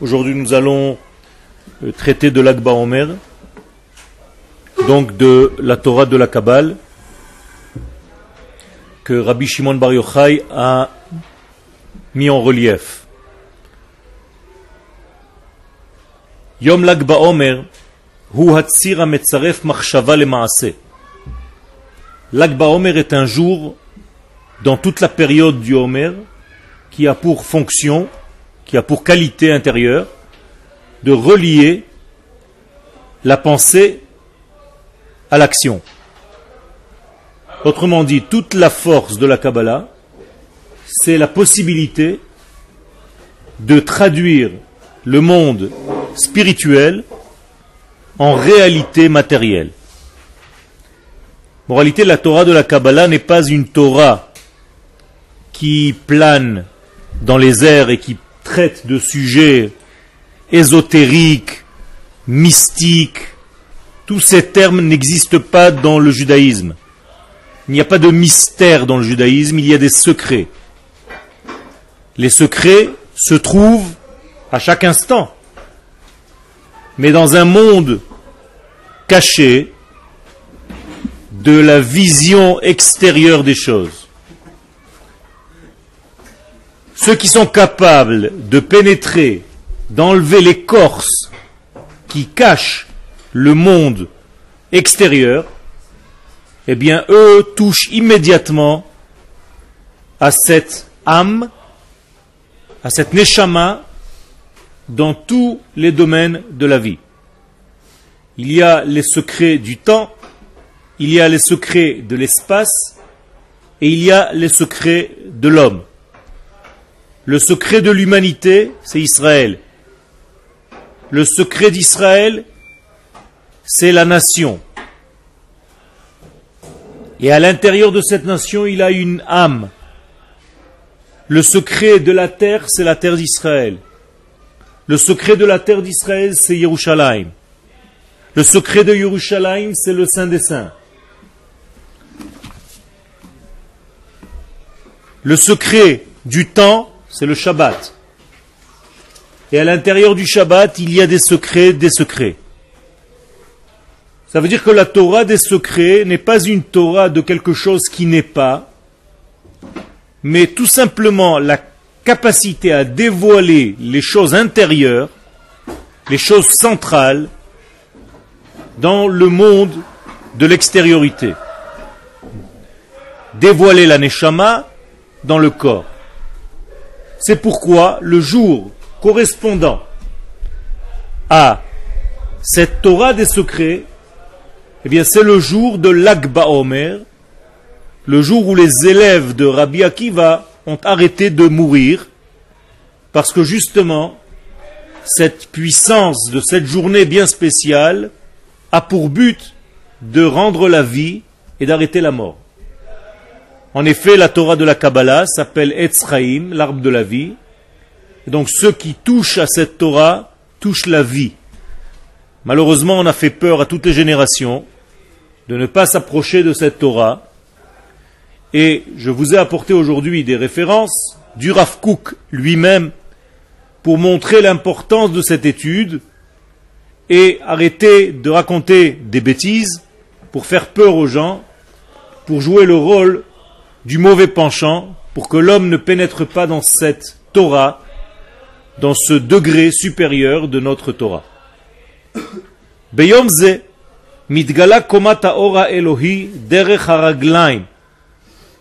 Aujourd'hui, nous allons euh, traiter de l'Akba Omer, donc de la Torah de la Kabbale, que Rabbi Shimon Bar Yochai a mis en relief. Yom l'Akba Omer, hu machshava le L'Akba Omer est un jour dans toute la période du Homer qui a pour fonction, qui a pour qualité intérieure de relier la pensée à l'action. Autrement dit, toute la force de la Kabbalah, c'est la possibilité de traduire le monde spirituel en réalité matérielle. Moralité, la Torah de la Kabbalah n'est pas une Torah qui plane dans les airs et qui traite de sujets ésotériques, mystiques. Tous ces termes n'existent pas dans le judaïsme. Il n'y a pas de mystère dans le judaïsme, il y a des secrets. Les secrets se trouvent à chaque instant. Mais dans un monde caché de la vision extérieure des choses. Ceux qui sont capables de pénétrer, d'enlever l'écorce qui cache le monde extérieur, eh bien, eux touchent immédiatement à cette âme, à cette neshama, dans tous les domaines de la vie. Il y a les secrets du temps, il y a les secrets de l'espace, et il y a les secrets de l'homme. Le secret de l'humanité, c'est Israël. Le secret d'Israël, c'est la nation. Et à l'intérieur de cette nation, il a une âme. Le secret de la terre, c'est la terre d'Israël. Le secret de la terre d'Israël, c'est Yerushalayim. Le secret de Yerushalayim, c'est le Saint des Saints. Le secret du temps, c'est le Shabbat. Et à l'intérieur du Shabbat, il y a des secrets, des secrets. Ça veut dire que la Torah des secrets n'est pas une Torah de quelque chose qui n'est pas, mais tout simplement la capacité à dévoiler les choses intérieures, les choses centrales, dans le monde de l'extériorité. Dévoiler la Neshama dans le corps. C'est pourquoi le jour correspondant à cette Torah des secrets, eh bien c'est le jour de l'Akba Omer, le jour où les élèves de Rabbi Akiva ont arrêté de mourir, parce que justement, cette puissance de cette journée bien spéciale a pour but de rendre la vie et d'arrêter la mort. En effet, la Torah de la Kabbalah s'appelle Etzraim, l'arbre de la vie. Et donc ceux qui touchent à cette Torah touchent la vie. Malheureusement, on a fait peur à toutes les générations de ne pas s'approcher de cette Torah. Et je vous ai apporté aujourd'hui des références du Rav lui-même pour montrer l'importance de cette étude et arrêter de raconter des bêtises pour faire peur aux gens, pour jouer le rôle du mauvais penchant pour que l'homme ne pénètre pas dans cette Torah, dans ce degré supérieur de notre Torah.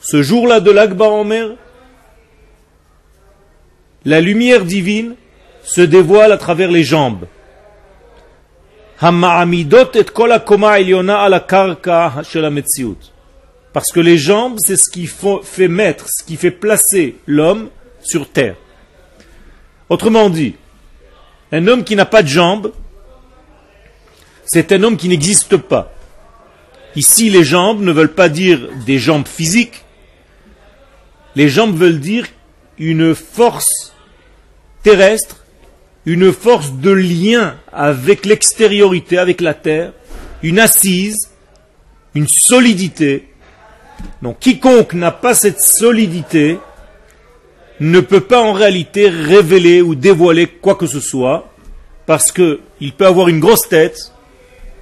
Ce jour-là de l'Akba Omer, la lumière divine se dévoile à travers les jambes. Parce que les jambes, c'est ce qui fait mettre, ce qui fait placer l'homme sur terre. Autrement dit, un homme qui n'a pas de jambes, c'est un homme qui n'existe pas. Ici, les jambes ne veulent pas dire des jambes physiques. Les jambes veulent dire une force terrestre, une force de lien avec l'extériorité, avec la terre, une assise, une solidité donc quiconque n'a pas cette solidité ne peut pas en réalité révéler ou dévoiler quoi que ce soit, parce qu'il peut avoir une grosse tête,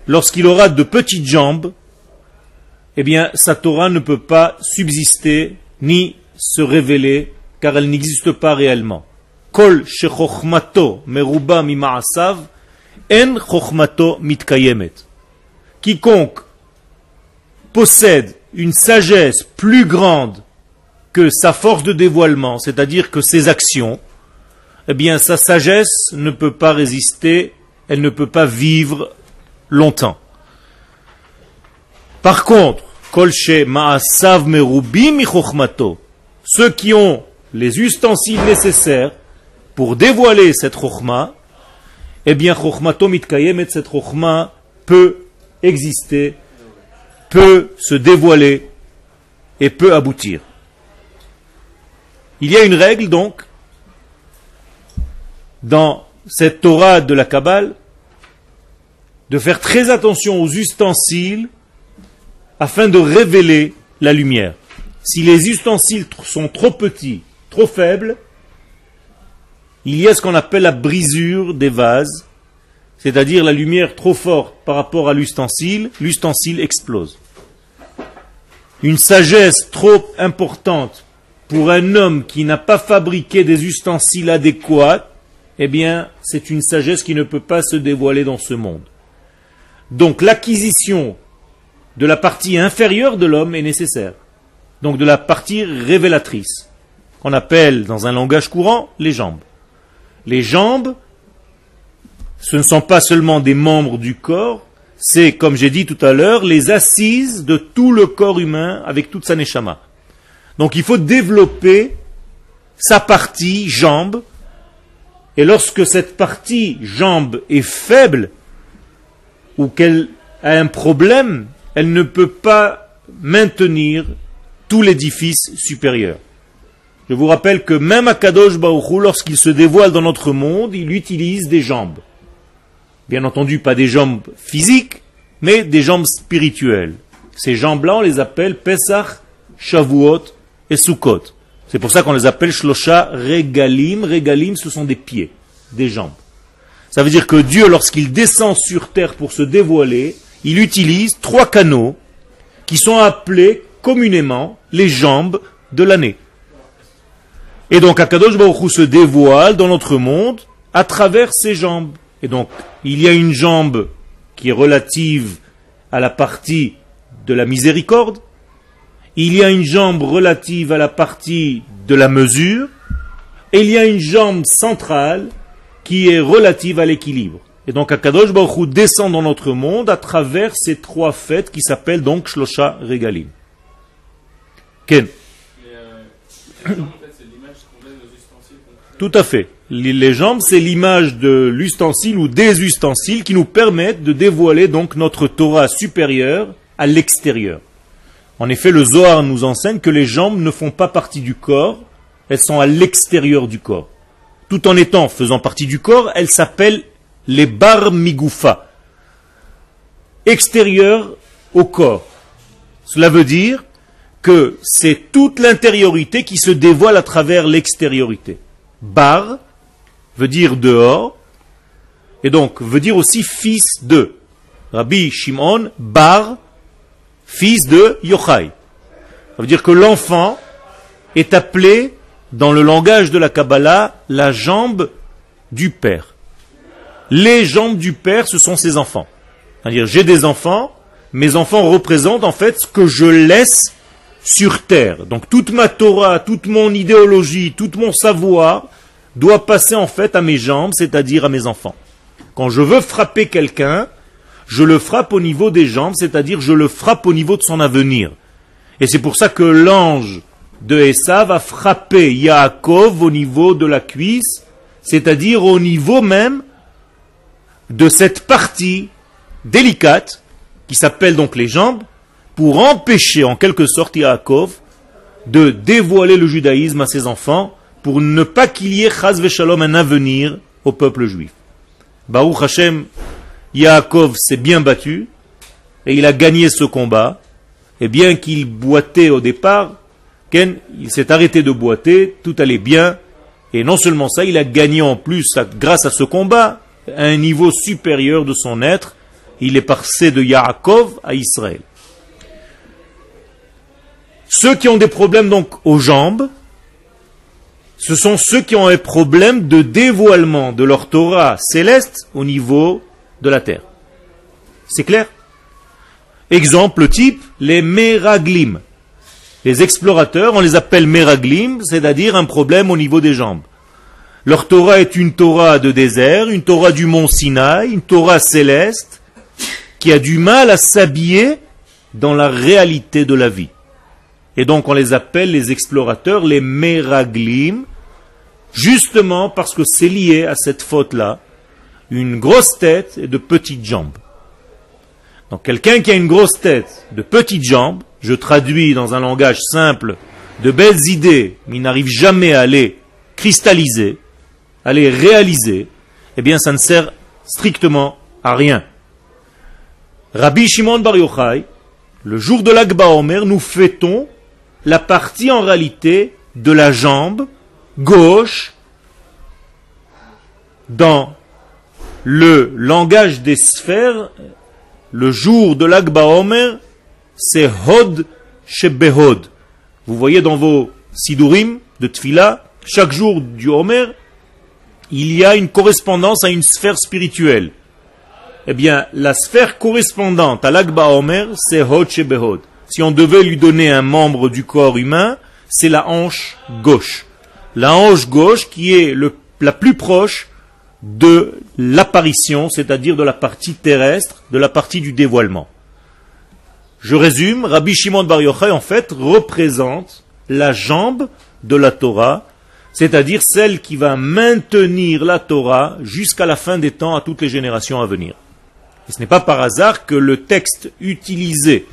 lorsqu'il aura de petites jambes, eh bien sa Torah ne peut pas subsister ni se révéler, car elle n'existe pas réellement. Kol meruba en mitkayemet. Quiconque possède une sagesse plus grande que sa force de dévoilement, c'est-à-dire que ses actions, eh bien sa sagesse ne peut pas résister, elle ne peut pas vivre longtemps. Par contre, ma'asav ceux qui ont les ustensiles nécessaires pour dévoiler cette chokhma, eh bien chokhmato mitkayemet, cette chokhma peut exister, peut se dévoiler et peut aboutir. Il y a une règle donc dans cette Torah de la Kabbale de faire très attention aux ustensiles afin de révéler la lumière. Si les ustensiles sont trop petits, trop faibles, il y a ce qu'on appelle la brisure des vases, c'est-à-dire la lumière trop forte par rapport à l'ustensile, l'ustensile explose. Une sagesse trop importante pour un homme qui n'a pas fabriqué des ustensiles adéquats, eh bien, c'est une sagesse qui ne peut pas se dévoiler dans ce monde. Donc l'acquisition de la partie inférieure de l'homme est nécessaire. Donc de la partie révélatrice, qu'on appelle dans un langage courant les jambes. Les jambes, ce ne sont pas seulement des membres du corps, c'est, comme j'ai dit tout à l'heure, les assises de tout le corps humain avec toute sa neshama. Donc il faut développer sa partie jambe. Et lorsque cette partie jambe est faible ou qu'elle a un problème, elle ne peut pas maintenir tout l'édifice supérieur. Je vous rappelle que même à Kadosh Baruchou, lorsqu'il se dévoile dans notre monde, il utilise des jambes. Bien entendu, pas des jambes physiques, mais des jambes spirituelles. Ces jambes-là, on les appelle Pesach, Shavuot et Sukkot. C'est pour ça qu'on les appelle Shlosha Regalim. Regalim, ce sont des pieds, des jambes. Ça veut dire que Dieu, lorsqu'il descend sur terre pour se dévoiler, il utilise trois canaux qui sont appelés communément les jambes de l'année. Et donc Akadosh Baruch Hu se dévoile dans notre monde à travers ses jambes. Et donc il y a une jambe qui est relative à la partie de la miséricorde, il y a une jambe relative à la partie de la mesure, et il y a une jambe centrale qui est relative à l'équilibre. Et donc Akadosh Baruch Hu descend dans notre monde à travers ces trois fêtes qui s'appellent donc Shlosha Regalim. Ken Tout à fait. Les jambes, c'est l'image de l'ustensile ou des ustensiles qui nous permettent de dévoiler donc notre Torah supérieure à l'extérieur. En effet, le Zohar nous enseigne que les jambes ne font pas partie du corps, elles sont à l'extérieur du corps. Tout en étant faisant partie du corps, elles s'appellent les bar migoufa, extérieur au corps. Cela veut dire que c'est toute l'intériorité qui se dévoile à travers l'extériorité. Bar veut dire dehors, et donc veut dire aussi fils de. Rabbi Shimon, bar fils de Yochai. Ça veut dire que l'enfant est appelé, dans le langage de la Kabbalah, la jambe du père. Les jambes du père, ce sont ses enfants. C'est-à-dire, j'ai des enfants, mes enfants représentent en fait ce que je laisse sur terre. Donc toute ma Torah, toute mon idéologie, tout mon savoir doit passer en fait à mes jambes, c'est-à-dire à mes enfants. Quand je veux frapper quelqu'un, je le frappe au niveau des jambes, c'est-à-dire je le frappe au niveau de son avenir. Et c'est pour ça que l'ange de Esav va frapper Yaakov au niveau de la cuisse, c'est-à-dire au niveau même de cette partie délicate, qui s'appelle donc les jambes, pour empêcher en quelque sorte Yaakov de dévoiler le judaïsme à ses enfants, pour ne pas qu'il y ait chaz shalom un avenir au peuple juif. Baruch Hashem, Yaakov s'est bien battu et il a gagné ce combat. Et bien qu'il boitait au départ, Ken, il s'est arrêté de boiter, tout allait bien, et non seulement ça, il a gagné en plus, grâce à ce combat, un niveau supérieur de son être, il est passé de Yaakov à Israël. Ceux qui ont des problèmes donc aux jambes, ce sont ceux qui ont un problème de dévoilement de leur Torah céleste au niveau de la terre. C'est clair? Exemple type, les Meraglim. Les explorateurs, on les appelle Meraglim, c'est-à-dire un problème au niveau des jambes. Leur Torah est une Torah de désert, une Torah du mont Sinaï, une Torah céleste, qui a du mal à s'habiller dans la réalité de la vie. Et donc on les appelle les explorateurs les Meraglim, justement parce que c'est lié à cette faute-là, une grosse tête et de petites jambes. Donc quelqu'un qui a une grosse tête, de petites jambes, je traduis dans un langage simple, de belles idées, mais il n'arrive jamais à les cristalliser, à les réaliser, eh bien ça ne sert strictement à rien. Rabbi Shimon Bar Yochai, le jour de l'Akba Omer, nous fêtons la partie en réalité de la jambe gauche dans le langage des sphères, le jour de l'Akba Omer, c'est Hod Shebehod. Vous voyez dans vos Sidurim de Tfila, chaque jour du Homer, il y a une correspondance à une sphère spirituelle. Eh bien, la sphère correspondante à l'Akba Omer, c'est Hod Shebehod. Si on devait lui donner un membre du corps humain, c'est la hanche gauche. La hanche gauche qui est la plus proche de l'apparition, c'est-à-dire de la partie terrestre, de la partie du dévoilement. Je résume, Rabbi Shimon Bar Yochai en fait représente la jambe de la Torah, c'est-à-dire celle qui va maintenir la Torah jusqu'à la fin des temps à toutes les générations à venir. Et ce n'est pas par hasard que le texte utilisé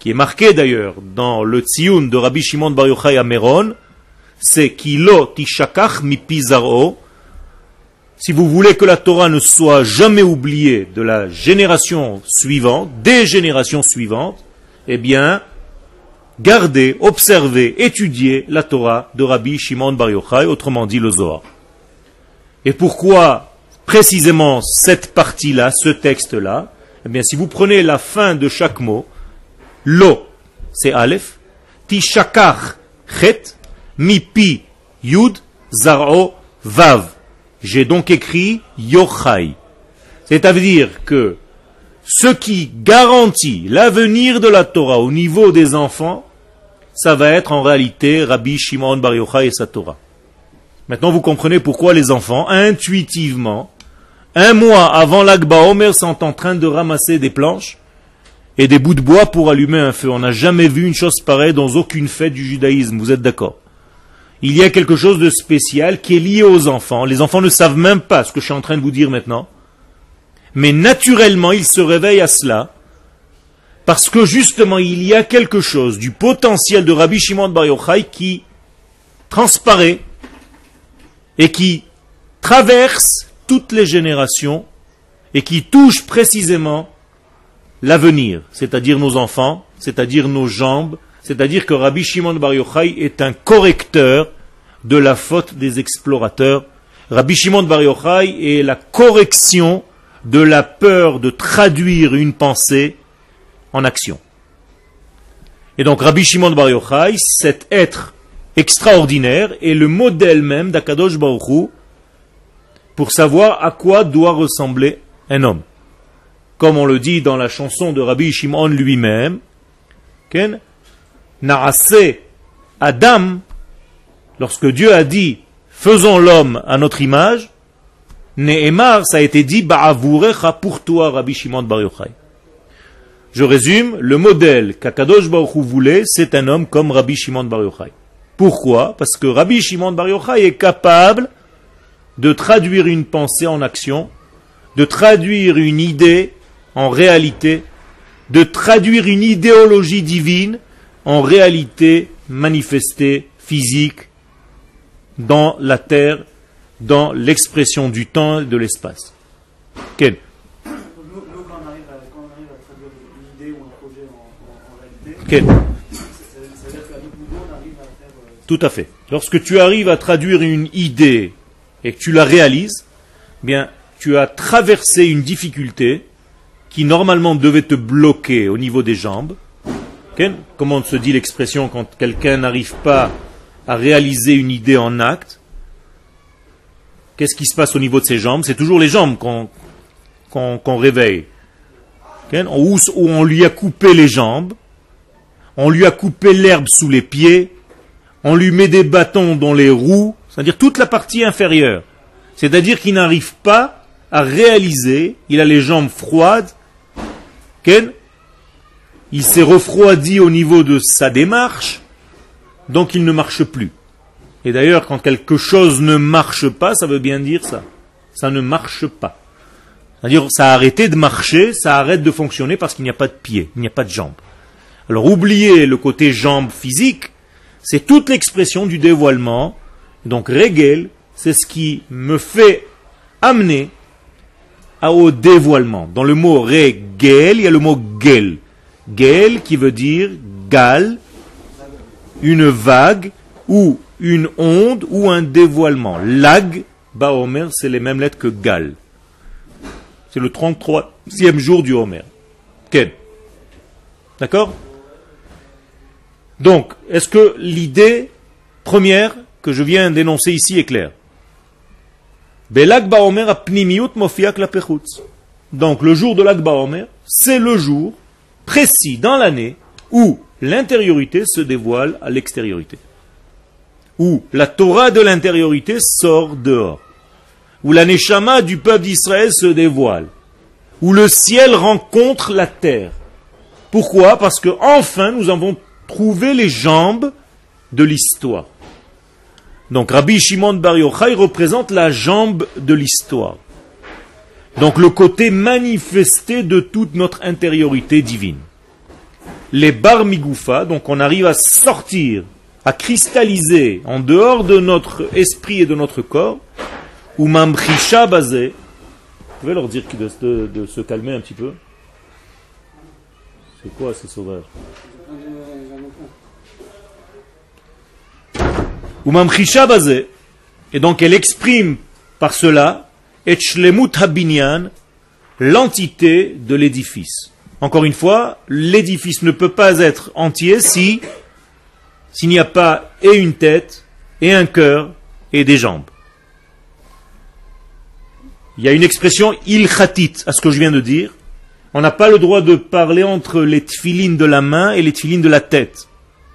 qui est marqué d'ailleurs dans le Tziyun de Rabbi Shimon Bar Yochai à Meron, c'est Kilo Tishakach mi Pizaro. Si vous voulez que la Torah ne soit jamais oubliée de la génération suivante, des générations suivantes, eh bien, gardez, observez, étudiez la Torah de Rabbi Shimon Bar Yochai, autrement dit le Zohar. Et pourquoi précisément cette partie-là, ce texte-là? Eh bien, si vous prenez la fin de chaque mot, Lo, c'est Aleph. Tishakach, Chet. Mipi, Yud. Zaro, Vav. J'ai donc écrit Yochai. C'est-à-dire que ce qui garantit l'avenir de la Torah au niveau des enfants, ça va être en réalité Rabbi Shimon Bar Yochai et sa Torah. Maintenant, vous comprenez pourquoi les enfants, intuitivement, un mois avant l'Akba Omer, sont en train de ramasser des planches et des bouts de bois pour allumer un feu. On n'a jamais vu une chose pareille dans aucune fête du judaïsme, vous êtes d'accord? Il y a quelque chose de spécial qui est lié aux enfants. Les enfants ne savent même pas ce que je suis en train de vous dire maintenant. Mais naturellement, ils se réveillent à cela. Parce que justement, il y a quelque chose du potentiel de Rabbi Shimon Bar Yochai qui transparaît et qui traverse toutes les générations et qui touche précisément l'avenir, c'est-à-dire nos enfants, c'est-à-dire nos jambes, c'est-à-dire que Rabbi Shimon Bar Yochai est un correcteur de la faute des explorateurs. Rabbi Shimon Bar Yochai est la correction de la peur de traduire une pensée en action. Et donc Rabbi Shimon Bar Yochai, cet être extraordinaire, est le modèle même d'Akadosh Baruch pour savoir à quoi doit ressembler un homme comme on le dit dans la chanson de Rabbi Shimon lui-même, Naase Adam, lorsque Dieu a dit faisons l'homme à notre image, Nehemar, ça a été dit Ba'avurecha pour toi, Rabbi Shimon Bar Yochai. Je résume, le modèle qu'Akadosh Baruch voulait, c'est un homme comme Rabbi Shimon Bar Yochai. Pourquoi? Parce que Rabbi Shimon Bar Yochai est capable de traduire une pensée en action, de traduire une idée en réalité, de traduire une idéologie divine en réalité manifestée physique dans la terre, dans l'expression du temps et de l'espace. Quel Tout à fait. Lorsque tu arrives à traduire une idée et que tu la réalises, eh bien, tu as traversé une difficulté qui normalement devait te bloquer au niveau des jambes. Comment se dit l'expression quand quelqu'un n'arrive pas à réaliser une idée en acte? Qu'est-ce qui se passe au niveau de ses jambes? C'est toujours les jambes qu'on réveille. Où, on lui a coupé les jambes, on lui a coupé l'herbe sous les pieds, on lui met des bâtons dans les roues, c'est-à-dire toute la partie inférieure. C'est-à-dire qu'il n'arrive pas à réaliser, il a les jambes froides, il s'est refroidi au niveau de sa démarche, donc il ne marche plus. Et d'ailleurs, quand quelque chose ne marche pas, ça veut bien dire ça. Ça ne marche pas. C'est-à-dire, ça a arrêté de marcher, ça arrête de fonctionner parce qu'il n'y a pas de pied, il n'y a pas de jambes. Alors, oubliez le côté jambes physique, c'est toute l'expression du dévoilement. Donc, régel, c'est ce qui me fait amener au dévoilement. Dans le mot régel, il y a le mot gel. Gel qui veut dire gal, une vague ou une onde ou un dévoilement. Lag, Baomer, c'est les mêmes lettres que gal. C'est le 33e jour du Homer. Quel D'accord? Donc, est-ce que l'idée première que je viens d'énoncer ici est claire? Donc le jour de l'Akba Omer, c'est le jour précis dans l'année où l'intériorité se dévoile à l'extériorité. Où la Torah de l'intériorité sort dehors. Où la Neshama du peuple d'Israël se dévoile. Où le ciel rencontre la terre. Pourquoi? Parce que enfin nous avons trouvé les jambes de l'histoire. Donc Rabbi Shimon Bar Yochai représente la jambe de l'histoire. Donc le côté manifesté de toute notre intériorité divine. Les bar migoufa, donc on arrive à sortir, à cristalliser en dehors de notre esprit et de notre corps, ou mamchisha basé. Vous pouvez leur dire de, se calmer un petit peu? C'est quoi ces sauvages Ou bazé. Et donc elle exprime par cela Etchlemut habinyan, l'entité de l'édifice. Encore une fois, l'édifice ne peut pas être entier si s'il n'y a pas et une tête, et un cœur, et des jambes. Il y a une expression ilchatit à ce que je viens de dire. On n'a pas le droit de parler entre les tfilines de la main et les tfilines de la tête.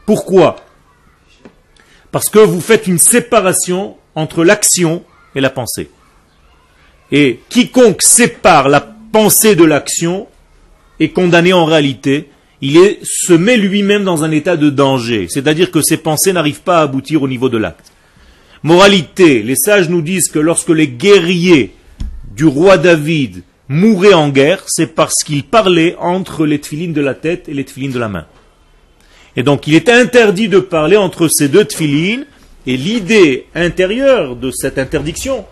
Pourquoi? Parce que vous faites une séparation entre l'action et la pensée. Et quiconque sépare la pensée de l'action est condamné en réalité. Il se met lui-même dans un état de danger. C'est-à-dire que ses pensées n'arrivent pas à aboutir au niveau de l'acte. Moralité, les sages nous disent que lorsque les guerriers du roi David mouraient en guerre, c'est parce qu'ils parlaient entre les tefilines de la tête et les tefilines de la main. Et donc il est interdit de parler entre ces deux tfilines, et l'idée intérieure de cette interdiction,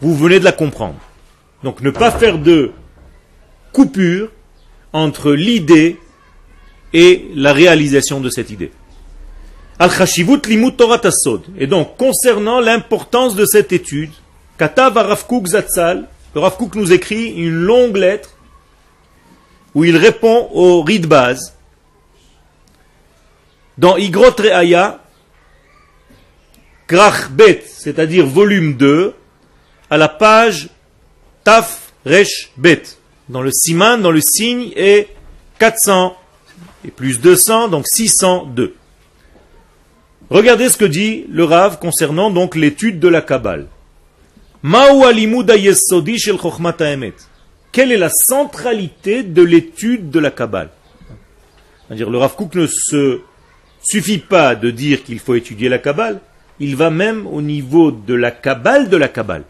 vous venez de la comprendre. Donc ne pas faire de coupure entre l'idée et la réalisation de cette idée. Al-Khashivut limut Torah Et donc, concernant l'importance de cette étude, Katav Rav Zatzal, le Rav nous écrit une longue lettre où il répond au rite base dans Igrot Reaya, Krach Bet, c'est-à-dire volume 2, à la page Taf Resh Bet. Dans le siman, dans le signe, est 400 et plus 200, donc 602. Regardez ce que dit le Rav concernant donc l'étude de la Kabbale. Quelle est la centralité de l'étude de la Kabbale? C'est-à-dire le Rav Kook ne se suffit pas de dire qu'il faut étudier la Kabbale, il va même au niveau de la Kabbale de la Kabbale.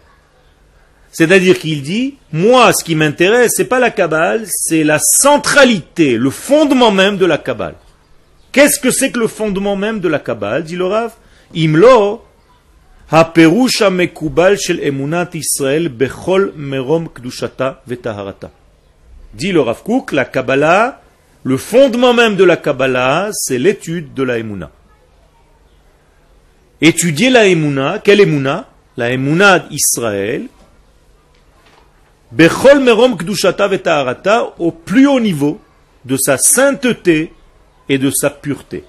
C'est-à-dire qu'il dit, moi, ce qui m'intéresse, c'est pas la Kabbale, c'est la centralité, le fondement même de la Kabbale. Qu'est-ce que c'est que le fondement même de la Kabbale, dit le Rav? Imlo, ha-perusha mekubal shel emunat Israël bechol merom kdushata vetaharata. Dit le Rav Kook, la Kabbalah le fondement même de la Kabbalah, c'est l'étude de la Emouna. étudier la Emouna. Quelle Emouna La Emouna d'Israël. Bechol merom kdushata vetaharata au plus haut niveau de sa sainteté et de sa pureté.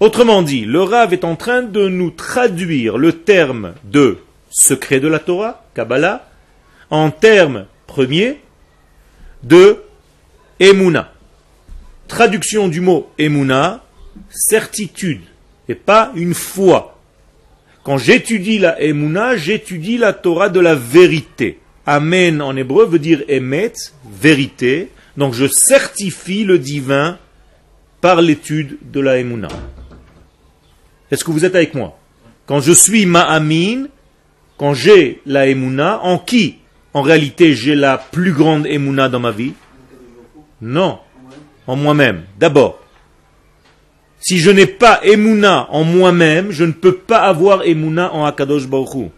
Autrement dit, le Rav est en train de nous traduire le terme de secret de la Torah, Kabbalah, en termes premiers de Emouna. Traduction du mot Emouna, certitude, et pas une foi. Quand j'étudie la Emouna, j'étudie la Torah de la vérité. Amen en hébreu veut dire Emet, vérité. Donc je certifie le divin par l'étude de la Emouna. Est-ce que vous êtes avec moi? Quand je suis Ma'amin, quand j'ai la Emouna, en qui? En réalité j'ai la plus grande Emouna dans ma vie? Non, en moi-même, d'abord. Si je n'ai pas Emouna en moi-même, je ne peux pas avoir Emouna en Akadosh Baruch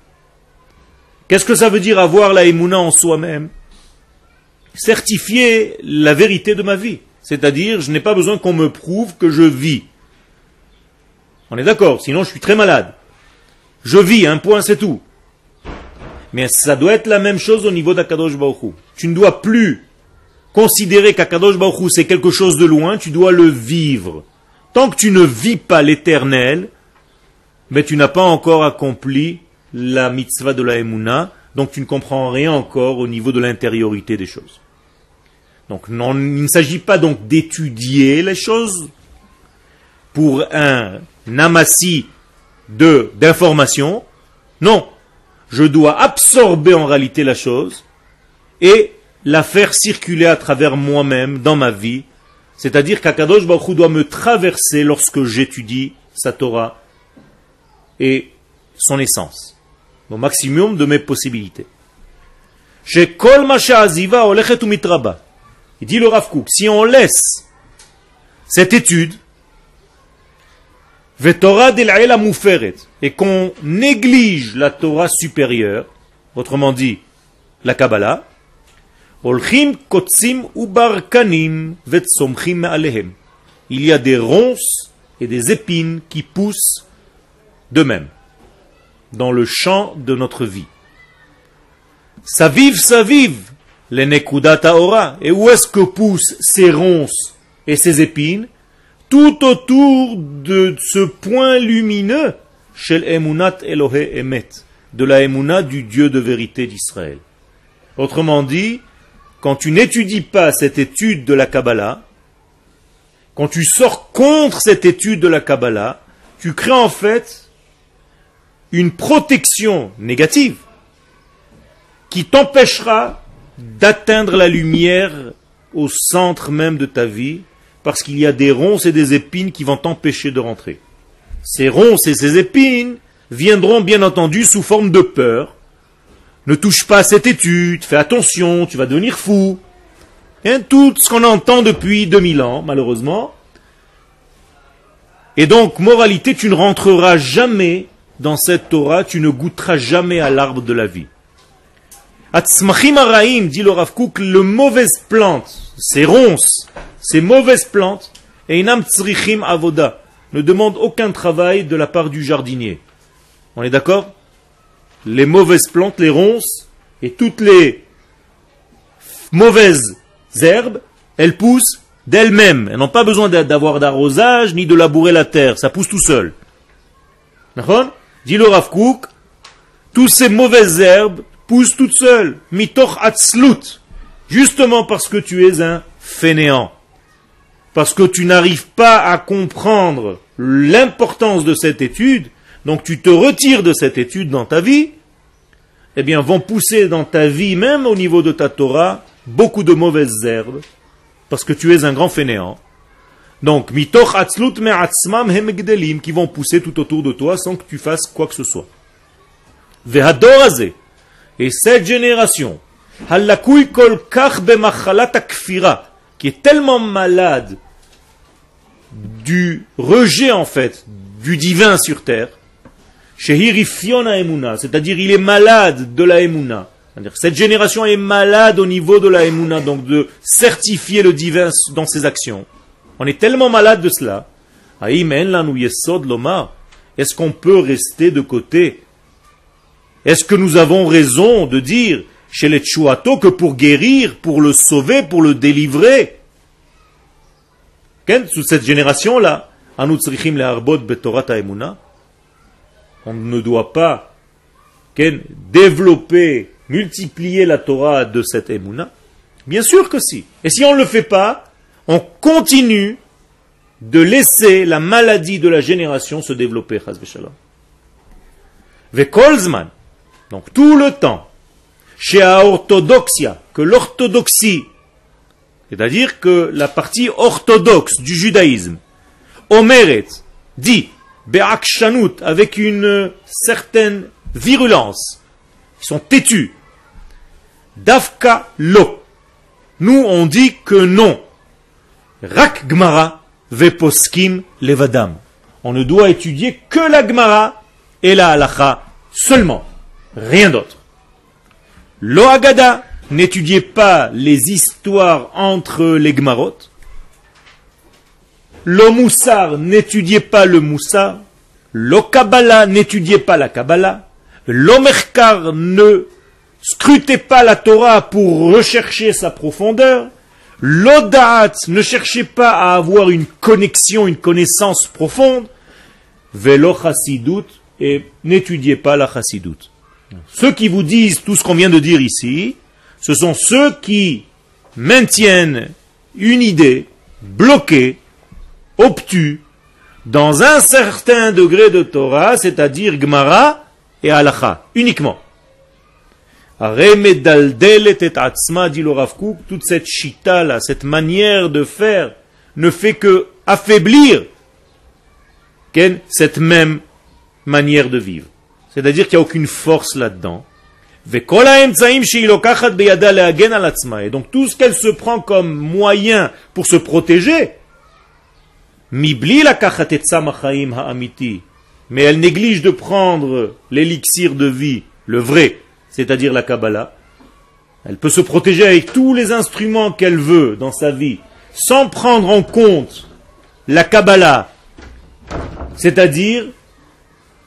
Qu'est-ce que ça veut dire avoir la Emouna en soi-même? Certifier la vérité de ma vie. C'est-à-dire, je n'ai pas besoin qu'on me prouve que je vis. On est d'accord, sinon je suis très malade. Je vis, un point, c'est tout. Mais ça doit être la même chose au niveau d'Akadosh Baruch Tu ne dois plus considérer qu'Akadosh Baruch c'est quelque chose de loin, tu dois le vivre. Tant que tu ne vis pas l'éternel, mais tu n'as pas encore accompli la mitzvah de la Emouna, donc tu ne comprends rien encore au niveau de l'intériorité des choses. Donc il ne s'agit pas donc d'étudier les choses pour un amassis de d'informations. Non, je dois absorber en réalité la chose et la faire circuler à travers moi-même dans ma vie. C'est-à-dire qu'Akadosh Baruch doit me traverser lorsque j'étudie sa Torah et son essence, au maximum de mes possibilités. Il dit le Rav si on laisse cette étude, et qu'on néglige la Torah supérieure, autrement dit la Kabbalah, il y a des ronces et des épines qui poussent d'eux-mêmes dans le champ de notre vie. Ça vive, ça vive, les nekudata ora. Et où est-ce que poussent ces ronces et ces épines? Tout autour de ce point lumineux, Shel Emunat Elohe Emet, de la Emunat du Dieu de vérité d'Israël. Autrement dit, quand tu n'étudies pas cette étude de la Kabbalah, quand tu sors contre cette étude de la Kabbalah, tu crées en fait une protection négative qui t'empêchera d'atteindre la lumière au centre même de ta vie parce qu'il y a des ronces et des épines qui vont t'empêcher de rentrer. Ces ronces et ces épines viendront bien entendu sous forme de peur. Ne touche pas à cette étude, fais attention, tu vas devenir fou. Et tout ce qu'on entend depuis 2000 ans, malheureusement. Et donc, moralité, tu ne rentreras jamais dans cette Torah, tu ne goûteras jamais à l'arbre de la vie. Atzmachim araim, dit le Rav le mauvaise plante, ces ronces, ces mauvaises plantes, et inam tsrichim avoda, ne demandent aucun travail de la part du jardinier. On est d'accord? Les mauvaises plantes, les ronces, et toutes les mauvaises herbes, elles poussent d'elles-mêmes. Elles n'ont pas besoin d'avoir d'arrosage ni de labourer la terre. Ça pousse tout seul. D'accord? Dit le Rav tous ces mauvaises herbes poussent toutes seules. Mitoch atzlut. Justement parce que tu es un fainéant parce que tu n'arrives pas à comprendre l'importance de cette étude, donc tu te retires de cette étude dans ta vie, eh bien vont pousser dans ta vie, même au niveau de ta Torah, beaucoup de mauvaises herbes, parce que tu es un grand fainéant. Donc, mitoch atzlut me'atzmam hemegdelim, qui vont pousser tout autour de toi sans que tu fasses quoi que ce soit. Et cette génération, halakui kol kach bemachalat qui est tellement malade du rejet en fait du divin sur terre, c'est-à-dire il est malade de la Emouna. Cette génération est malade au niveau de la Emouna, donc de certifier le divin dans ses actions. On est tellement malade de cela. Est-ce qu'on peut rester de côté? Est-ce que nous avons raison de dire chez les Tchouato que pour guérir, pour le sauver, pour le délivrer, sous cette génération-là, on ne doit pas développer, multiplier la Torah de cette Emouna Bien sûr que si. Et si on ne le fait pas, on continue de laisser la maladie de la génération se développer. Vekolzman, donc tout le temps, chez orthodoxia, que l'orthodoxie, c'est-à-dire que la partie orthodoxe du judaïsme, Omeret, dit, Be'akshanut, avec une certaine virulence, ils sont têtus, Dafka lo. Nous, on dit que non. Rak Gmara veposkim levadam. On ne doit étudier que la Gmara et la halacha seulement, rien d'autre. Lo Agada, n'étudiez pas les histoires entre les Gmarot. Lo Moussar, n'étudiez pas le Moussar. Lo Kabbalah, n'étudiez pas la Kabbalah. Lo Merkar, ne scrutez pas la Torah pour rechercher sa profondeur. L'odat, ne cherchez pas à avoir une connexion, une connaissance profonde. Velo chassidut, et n'étudiez pas la chassidut. Ceux qui vous disent tout ce qu'on vient de dire ici, ce sont ceux qui maintiennent une idée bloquée, obtue, dans un certain degré de Torah, c'est-à-dire Gemara et Halacha, uniquement dit toute cette chita là, cette manière de faire, ne fait que affaiblir cette même manière de vivre. C'est-à-dire qu'il n'y a aucune force là-dedans. Et donc tout ce qu'elle se prend comme moyen pour se protéger, mais elle néglige de prendre l'élixir de vie, le vrai, c'est-à-dire la Kabbalah. Elle peut se protéger avec tous les instruments qu'elle veut dans sa vie, sans prendre en compte la Kabbalah, c'est-à-dire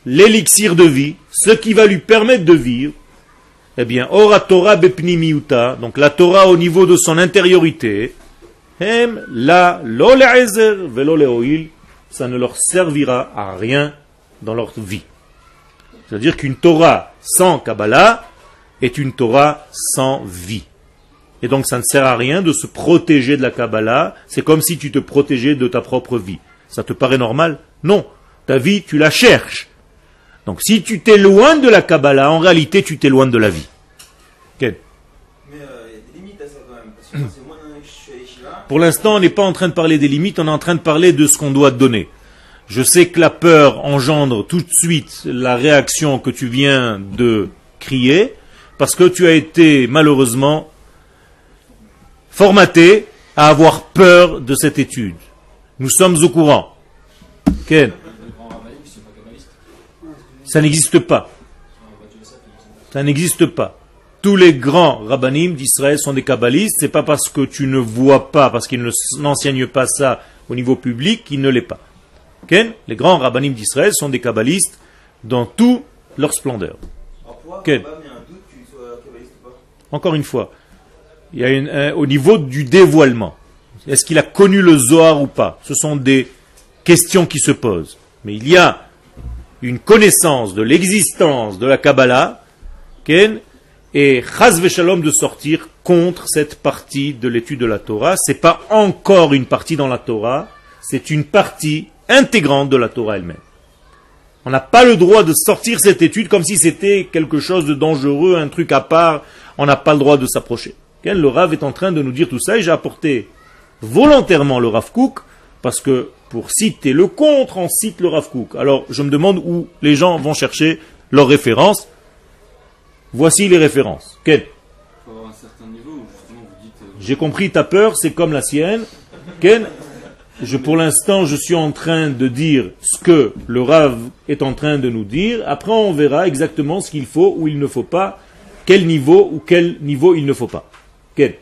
l'élixir de vie, ce qui va lui permettre de vivre. Eh bien, ora Torah bepnimiuta, donc la Torah au niveau de son intériorité, hem la lo velo ça ne leur servira à rien dans leur vie. C'est-à-dire qu'une Torah sans Kabbalah, est une Torah sans vie. Et donc ça ne sert à rien de se protéger de la Kabbalah. C'est comme si tu te protégeais de ta propre vie. Ça te paraît normal? Non. Ta vie, tu la cherches. Donc si tu t'éloignes de la Kabbalah, en réalité, tu t'éloignes de la vie. Mais il y a des limites à ça quand même. Pour l'instant, on n'est pas en train de parler des limites, on est en train de parler de ce qu'on doit donner. Je sais que la peur engendre tout de suite la réaction que tu viens de crier, parce que tu as été malheureusement formaté à avoir peur de cette étude. Nous sommes au courant. Ça n'existe pas. Ça n'existe pas. Tous les grands rabbinim d'Israël sont des kabbalistes. C'est pas parce que tu ne vois pas, parce qu'ils n'enseignent pas ça au niveau public, qu'ils ne l'est pas. Les grands rabbinim d'Israël sont des kabbalistes dans toute leur splendeur. Encore une fois, il y a au niveau du dévoilement. Est-ce qu'il a connu le Zohar ou pas Ce sont des questions qui se posent. Mais il y a une connaissance de l'existence de la Kabbalah, et Chaz Shalom de sortir contre cette partie de l'étude de la Torah. Ce n'est pas encore une partie dans la Torah, c'est une partie intégrante de la Torah elle-même. On n'a pas le droit de sortir cette étude comme si c'était quelque chose de dangereux, un truc à part, on n'a pas le droit de s'approcher. Le Rav est en train de nous dire tout ça et j'ai apporté volontairement le Rav Kook parce que pour citer le contre, on cite le Rav Kook. Alors je me demande où les gens vont chercher leurs références. Voici les références. Quel J'ai compris ta peur, c'est comme la sienne. Ken je, pour l'instant, je suis en train de dire ce que le Rav est en train de nous dire. Après, on verra exactement ce qu'il faut ou il ne faut pas quel niveau ou quel niveau il ne faut pas. Quel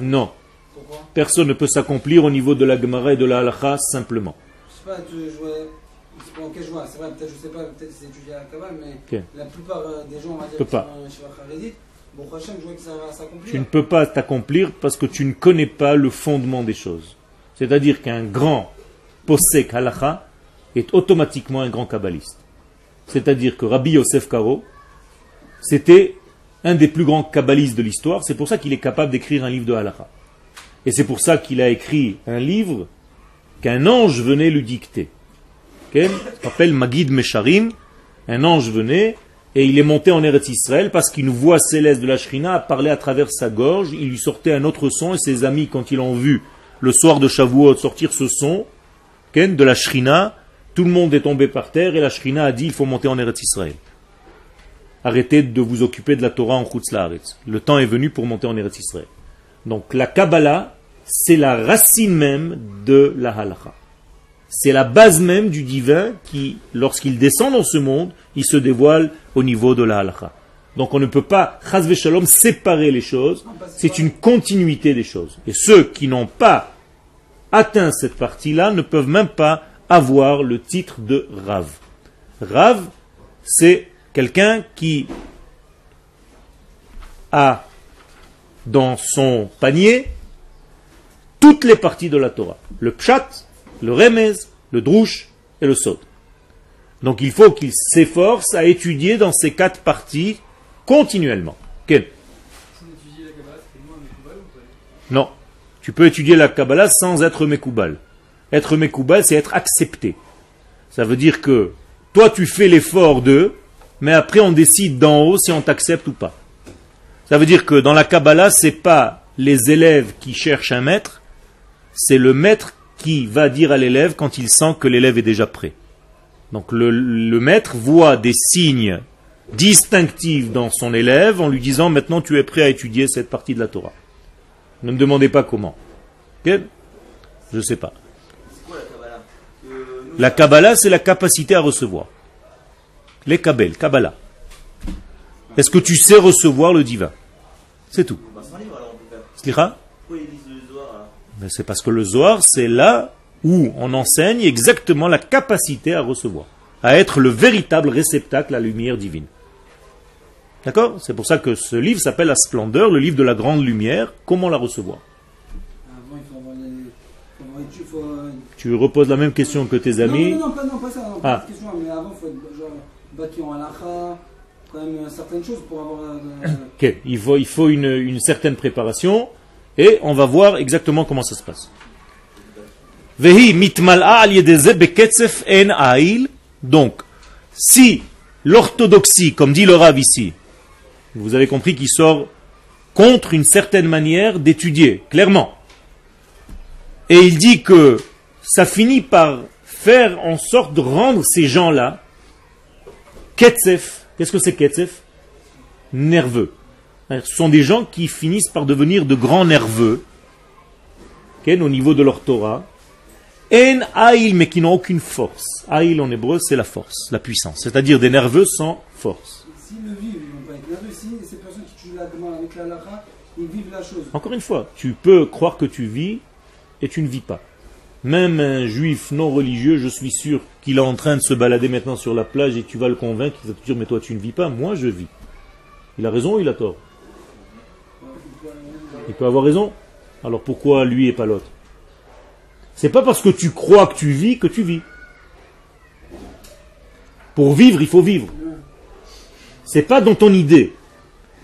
Non. Personne ne peut s'accomplir au niveau de la Gemara et de la Halacha simplement. Je sais pas, tu jouais. C'est pas en quel joueur, c'est vrai, peut-être, je sais pas, peut-être c'est étudié à la Kabbale, mais la plupart euh, des gens, on va dire, Peut qui pas. sont chez la Kharedit, bon, Hachem, je vois que ça va s'accomplir. Tu ne peux pas t'accomplir parce que tu ne connais pas le fondement des choses. C'est-à-dire qu'un grand posek halacha est automatiquement un grand kabbaliste. C'est-à-dire que Rabbi Yosef Karo, c'était un des plus grands kabbalistes de l'histoire. C'est pour ça qu'il est capable d'écrire un livre de halacha. Et c'est pour ça qu'il a écrit un livre qu'un ange venait lui dicter. Ok? Ça s'appelle Magid Mesharim. Un ange venait et il est monté en Eretz Israël parce qu'une voix céleste de la Shrina a parlé à travers sa gorge. Il lui sortait un autre son et ses amis, quand ils l'ont vu le soir de Shavuot sortir ce son ok, de la Shrina, tout le monde est tombé par terre et la Shrina a dit il faut monter en Eretz Israël. Arrêtez de vous occuper de la Torah en Chutz Laaretz. Le temps est venu pour monter en Eretz Israël. Donc la Kabbalah, c'est la racine même de la Halacha. C'est la base même du divin qui, lorsqu'il descend dans ce monde, il se dévoile au niveau de la Halacha. Donc on ne peut pas, chas shalom, séparer les choses. C'est une continuité des choses. Et ceux qui n'ont pas atteint cette partie-là ne peuvent même pas avoir le titre de Rav. Rav, c'est quelqu'un qui a dans son panier toutes les parties de la Torah. Le pshat, le remez, le drouche et le sod. Donc il faut qu'il s'efforce à étudier dans ces quatre parties continuellement. Quel Non. Tu peux étudier la Kabbalah sans être Mekoubal. Être Mekoubal, c'est être accepté. Ça veut dire que toi, tu fais l'effort de, mais après, on décide d'en haut si on t'accepte ou pas. Ça veut dire que dans la Kabbalah, c'est pas les élèves qui cherchent un maître, c'est le maître qui va dire à l'élève quand il sent que l'élève est déjà prêt. Donc le, maître voit des signes distinctifs dans son élève en lui disant maintenant tu es prêt à étudier cette partie de la Torah. Ne me demandez pas comment. Ok? Je ne sais pas. La Kabbalah, c'est la capacité à recevoir. Les Kabel, Kabbalah. Est-ce que tu sais recevoir le divin? C'est tout. C'est parce que le Zohar, c'est là où on enseigne exactement la capacité à recevoir, à être le véritable réceptacle à la lumière divine. D'accord? C'est pour ça que ce livre s'appelle La Splendeur, le livre de la grande lumière. Comment la recevoir Avant, il faut avoir les. faut avoir étudié, faut, euh, Tu reposes la même question que tes amis. Non, non, non, pas, non, pas ça. Non, Ah. pas cette question, mais avant, il faut être genre, battu en halakha, quand même euh, certaines choses pour avoir. euh, Ok, il faut, il faut une, une certaine préparation et on va voir exactement comment ça se passe. Vehi mitmal'a al yedeze beketzef en ail. Donc, si l'orthodoxie, comme dit le Rav ici, vous avez compris qu'il sort contre une certaine manière d'étudier, clairement. Et il dit que ça finit par faire en sorte de rendre ces gens-là ketzef. Qu'est-ce que c'est ketzef Nerveux. Ce sont des gens qui finissent par devenir de grands nerveux ok, au niveau de leur Torah. En aïl, mais qui n'ont aucune force. Aïl en hébreu, c'est la force, la puissance. C'est-à-dire des nerveux sans force. Le vivent, ils vont pas être nerveux. Si ces personnes qui tuent la avec ils vivent la chose. Encore une fois, tu peux croire que tu vis et tu ne vis pas. Même un juif non religieux, je suis sûr qu'il est en train de se balader maintenant sur la plage et tu vas le convaincre, il va te dire mais toi tu ne vis pas, moi je vis. Il a raison ou il a tort? Il peut avoir raison. Alors pourquoi lui et pas l'autre C'est pas parce que tu crois que tu vis que tu vis. Pour vivre, il faut vivre. C'est pas dans ton idée.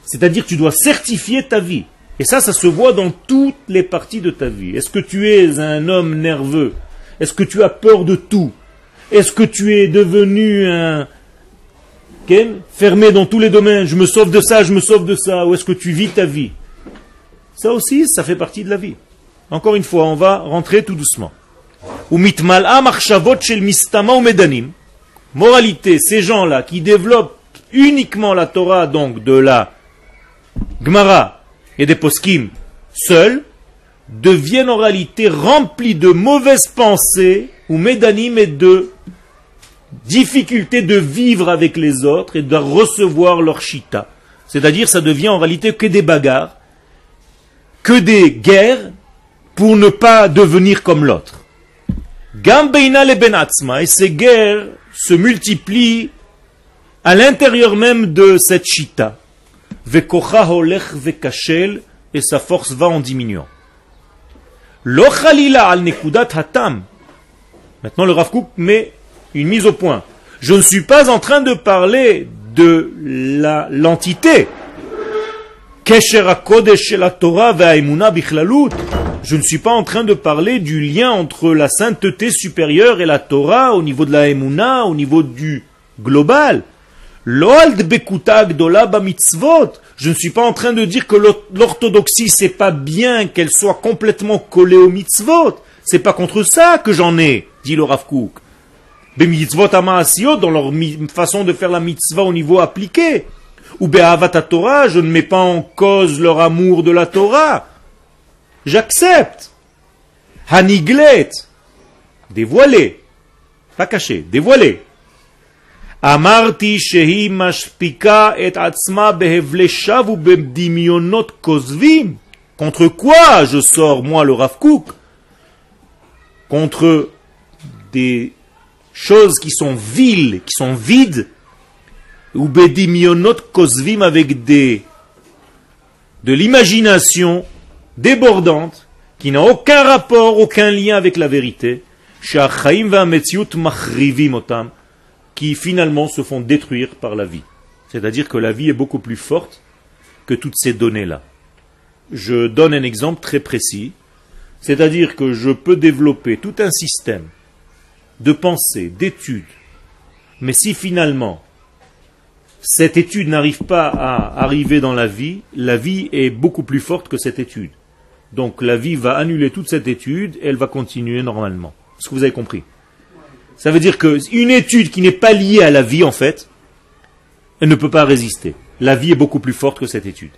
C'est-à-dire tu dois certifier ta vie. Et ça, ça se voit dans toutes les parties de ta vie. Est-ce que tu es un homme nerveux? Est-ce que tu as peur de tout? Est-ce que tu es devenu un Ken, fermé dans tous les domaines? Je me sauve de ça, je me sauve de ça. Ou est-ce que tu vis ta vie? Ça aussi, ça fait partie de la vie. Encore une fois, on va rentrer tout doucement. Moralité, ces gens-là qui développent uniquement la Torah, donc de la Gemara et des poskim seuls, deviennent en réalité remplis de mauvaises pensées ou médanim et de difficulté de vivre avec les autres et de recevoir leur chita. C'est-à-dire, ça devient en réalité que des bagarres, que des guerres, pour ne pas devenir comme l'autre. Gambeina le benatzma, et ces guerres se multiplient à l'intérieur même de cette chita. Et sa force va en diminuant. Lo chalila al nekudat hatam. Maintenant le Rav Kook met une mise au point. Je ne suis pas en train de parler de la l'entité. Je ne suis pas en train de parler du lien entre la sainteté supérieure et la Torah au niveau de la Emouna, au niveau du global. Je ne suis pas en train de dire que l'or- l'orthodoxie c'est pas bien qu'elle soit complètement collée aux mitzvot. C'est pas contre ça que j'en ai, dit le Rav Kook. Dans leur façon de faire la mitzvah au niveau appliqué. Ou be'avat Torah, je ne mets pas en cause leur amour de la Torah. J'accepte. Haniglet, dévoilé, pas caché, dévoilé. Amarti shehi mashpika et atzma behevleshav ou bemdimionot kozvim. Contre quoi je sors, moi, le Rav Kook Contre des choses qui sont viles, qui sont vides, ou bedimionot kozvim avec des, de l'imagination débordante, qui n'a aucun rapport, aucun lien avec la vérité, שהחיים והמציאות מחריבים אותם, qui finalement se font détruire par la vie. C'est-à-dire que la vie est beaucoup plus forte que toutes ces données-là. Je donne un exemple très précis, c'est-à-dire que je peux développer tout un système de pensée, d'études, mais si finalement cette étude n'arrive pas à arriver dans la vie, la vie est beaucoup plus forte que cette étude. Donc la vie va annuler toute cette étude et elle va continuer normalement. Est-ce que vous avez compris? Ça veut dire qu'une étude qui n'est pas liée à la vie, en fait, elle ne peut pas résister. La vie est beaucoup plus forte que cette étude.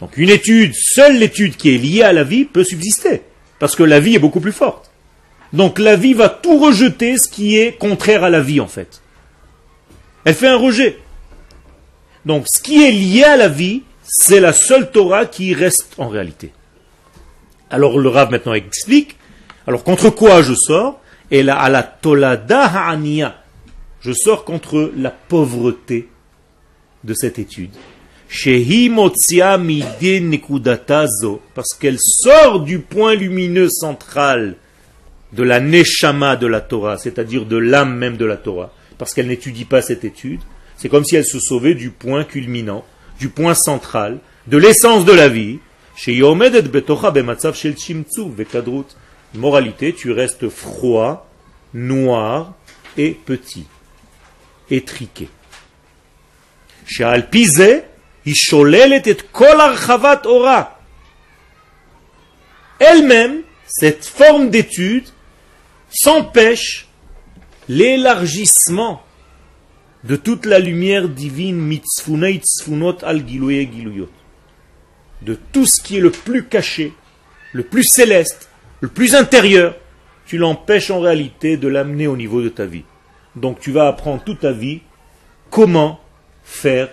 Donc une étude, seule l'étude qui est liée à la vie peut subsister. Parce que la vie est beaucoup plus forte. Donc la vie va tout rejeter ce qui est contraire à la vie, en fait. Elle fait un rejet. Donc ce qui est lié à la vie, c'est la seule Torah qui reste en réalité. Alors le Rav maintenant explique. Alors contre quoi je sors? Et là, à la tolada ha'aniya. Je sors contre la pauvreté de cette étude. Parce qu'elle sort du point lumineux central de la neshama de la Torah, c'est-à-dire de l'âme même de la Torah. Parce qu'elle n'étudie pas cette étude. C'est comme si elle se sauvait du point culminant, du point central, de l'essence de la vie. Moralité, tu restes froid, noir et petit, étriqué. Elle-même, cette forme d'étude, s'empêche l'élargissement de toute la lumière divine al gilouyot. De tout ce qui est le plus caché, le plus céleste, le plus intérieur, tu l'empêches en réalité de l'amener au niveau de ta vie. Donc tu vas apprendre toute ta vie comment faire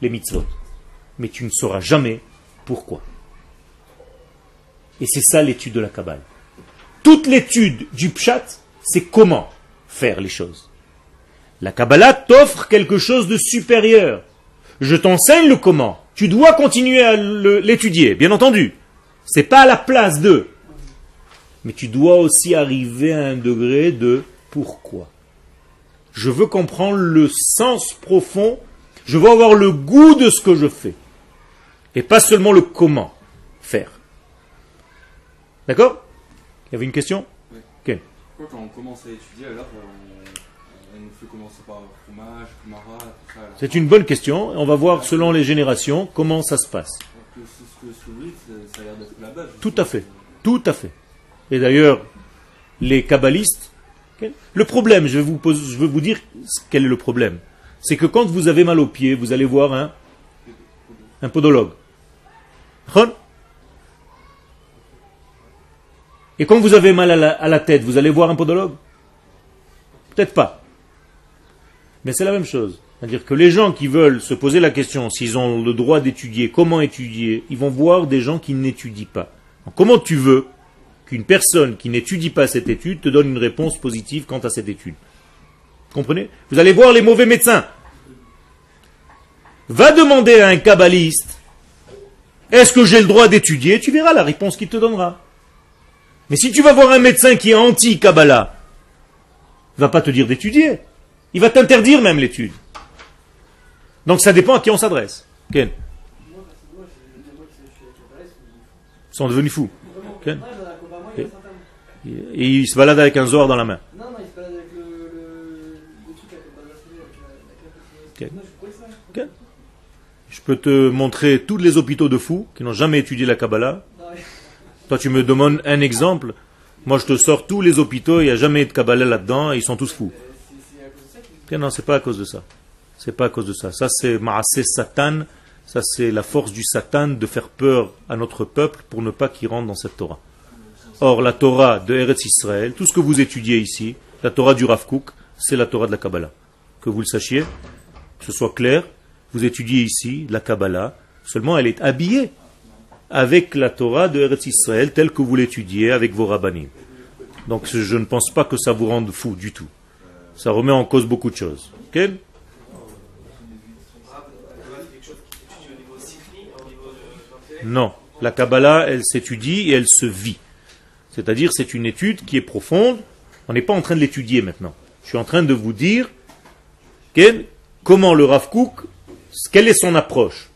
les mitzvot. Mais tu ne sauras jamais pourquoi. Et c'est ça l'étude de la Kabbale. Toute l'étude du Pshat, c'est comment faire les choses. La Kabbalah t'offre quelque chose de supérieur. Je t'enseigne le comment. Tu dois continuer à l'étudier, bien entendu. C'est pas à la place de. Mais tu dois aussi arriver à un degré de pourquoi. Je veux comprendre le sens profond. Je veux avoir le goût de ce que je fais. Et pas seulement le comment faire. D'accord? Il y avait une question? Oui. Quand on commence à étudier, alors on, nous fait commencer par fromage, kumara, tout ça. alors C'est une bonne question. On va voir selon les générations comment ça se passe. Tout à fait. Tout à fait. Et d'ailleurs, les kabbalistes, le problème, je vous, je vais vous dire quel est le problème. C'est que quand vous avez mal aux pieds, vous allez voir un, podologue. Et quand vous avez mal à la, tête, vous allez voir un podologue? Peut-être pas. Mais c'est la même chose. C'est-à-dire que les gens qui veulent se poser la question s'ils ont le droit d'étudier, comment étudier, ils vont voir des gens qui n'étudient pas. Comment tu veux qu'une personne qui n'étudie pas cette étude te donne une réponse positive quant à cette étude. Comprenez? Vous allez voir les mauvais médecins. Va demander à un kabbaliste, est-ce que j'ai le droit d'étudier? Tu verras la réponse qu'il te donnera. Mais si tu vas voir un médecin qui est anti-Kabbalah, il va pas te dire d'étudier. Il va t'interdire même l'étude. Donc ça dépend à qui on s'adresse. Ken? Ils sont devenus fous. Ken Ouais, j'en ai un copain, moi, il y a certains- Et ils se baladent avec un zohar dans la main. Non, non, il se balade avec le, le, le truc avec le avec la, la cape. Ok. Non, je peux te montrer tous les hôpitaux de fous qui n'ont jamais étudié la Kabbalah. Non, mais- Toi, tu me demandes un exemple. Moi, je te sors tous les hôpitaux, il n'y a jamais de Kabbalah là-dedans, et ils sont tous fous. euh, c'est c'est à cause de ça qu'il Ok, Non, c'est pas à cause de ça. C'est pas à cause de ça. Ça, c'est Maasé Satan. Ça, c'est la force du Satan de faire peur à notre peuple pour ne pas qu'il rentre dans cette Torah. Or, la Torah de Eretz Israël, tout ce que vous étudiez ici, la Torah du Rav Kook, c'est la Torah de la Kabbalah. Que vous le sachiez, que ce soit clair, vous étudiez ici la Kabbalah, seulement elle est habillée avec la Torah de Eretz Israël telle que vous l'étudiez avec vos rabbinim. Donc je ne pense pas que ça vous rende fou du tout. Ça remet en cause beaucoup de choses. Ok Non. La Kabbalah, elle s'étudie et elle se vit. C'est-à-dire, c'est une étude qui est profonde. On n'est pas en train de l'étudier maintenant. Je suis en train de vous dire comment le Rav Kook, quelle est son approche?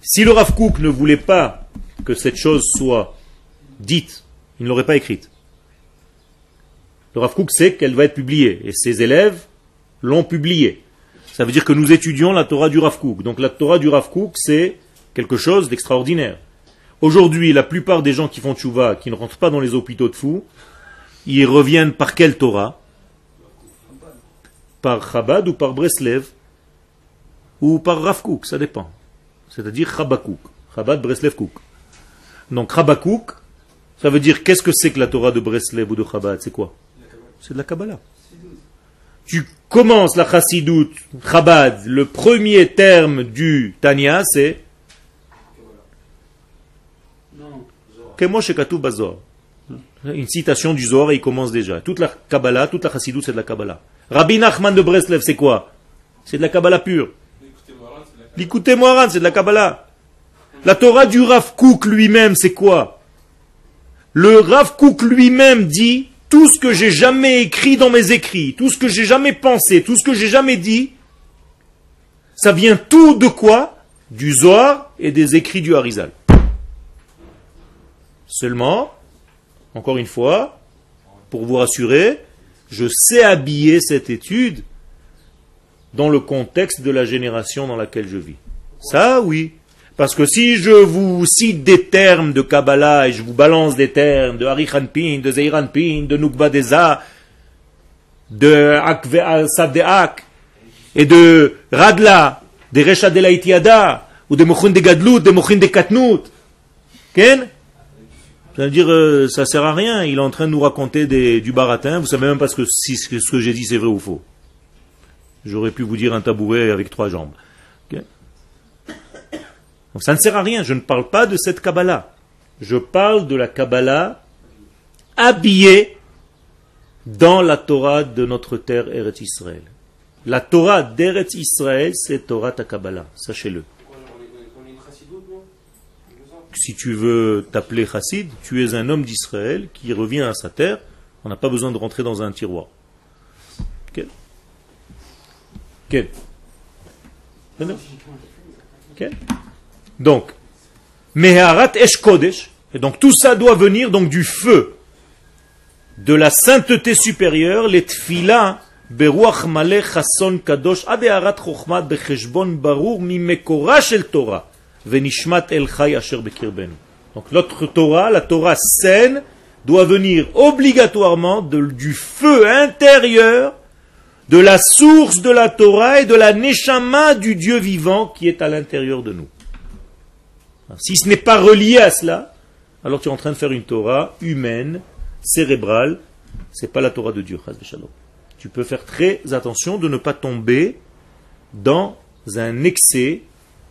Si le Rav Kook ne voulait pas que cette chose soit dite, il ne l'aurait pas écrite. Le Rav Kook sait qu'elle va être publiée et ses élèves l'ont publiée. Ça veut dire que nous étudions la Torah du Rav Kook. Donc la Torah du Rav Kook, c'est quelque chose d'extraordinaire. Aujourd'hui, la plupart des gens qui font tchouva, qui ne rentrent pas dans les hôpitaux de fous, ils reviennent par quelle Torah? Par Chabad ou par Breslev? Ou par Rav Kook, ça dépend. C'est-à-dire Chabakouk. Chabad, Breslev, Kouk. Donc Chabakouk, ça veut dire qu'est-ce que c'est que la Torah de Breslev ou de Chabad? C'est quoi? C'est de la Kabbalah. Tu commences la Chassidut, Chabad, le premier terme du Tanya, c'est Non, non. Kemo Shekatu Bazor. Une citation du Zohar et il commence déjà. Toute la Kabbalah, toute la Chassidut, c'est de la Kabbalah. Rabbi Nachman de Breslev, c'est quoi? C'est de la Kabbalah pure. L'écoutez Moharan, c'est de la Kabbalah. La Torah du Rav Kook lui-même, c'est quoi? Le Rav Kook lui-même dit tout ce que j'ai jamais écrit dans mes écrits, tout ce que j'ai jamais pensé, tout ce que j'ai jamais dit, ça vient tout de quoi? Du Zohar et des écrits du Harizal. Seulement, encore une fois, pour vous rassurer, je sais habiller cette étude dans le contexte de la génération dans laquelle je vis. Ça, oui. Parce que si je vous cite des termes de Kabbalah et je vous balance des termes de Harichanpin, de Zeiranpin, de Nukbadeza, de Akve Sadeak et de Radla, des Recha de ou des Mochin de Gadlut, des Mochin de Katnout, Ken ça veut dire, euh, ça sert à rien. Il est en train de nous raconter du baratin. Vous savez même pas ce que, si ce que j'ai dit c'est vrai ou faux. J'aurais pu vous dire un tabouret avec trois jambes. Donc ça ne sert à rien. Je ne parle pas de cette Kabbalah. Je parle de la Kabbalah habillée dans la Torah de notre terre Eretz Israël. La Torah d'Eretz Israël, c'est Torah ta Kabbalah. Sachez-le. On est une chassidoute, non si tu veux t'appeler chassid, tu es un homme d'Israël qui revient à sa terre. On n'a pas besoin de rentrer dans un tiroir. Quel Quel Quel Donc, Meharat Esh Kodesh, et donc tout ça doit venir donc du feu, de la sainteté supérieure, les tfila, beruach maleh chasson kadosh, adeharat chokhmat becheshbon barur mimekora shel Torah. Donc notre Torah, la Torah saine, doit venir obligatoirement du feu intérieur, de la source de la Torah et de la neshama du Dieu vivant qui est à l'intérieur de nous. Si ce n'est pas relié à cela, alors tu es en train de faire une Torah humaine, cérébrale, c'est pas la Torah de Dieu. Tu peux faire très attention de ne pas tomber dans un excès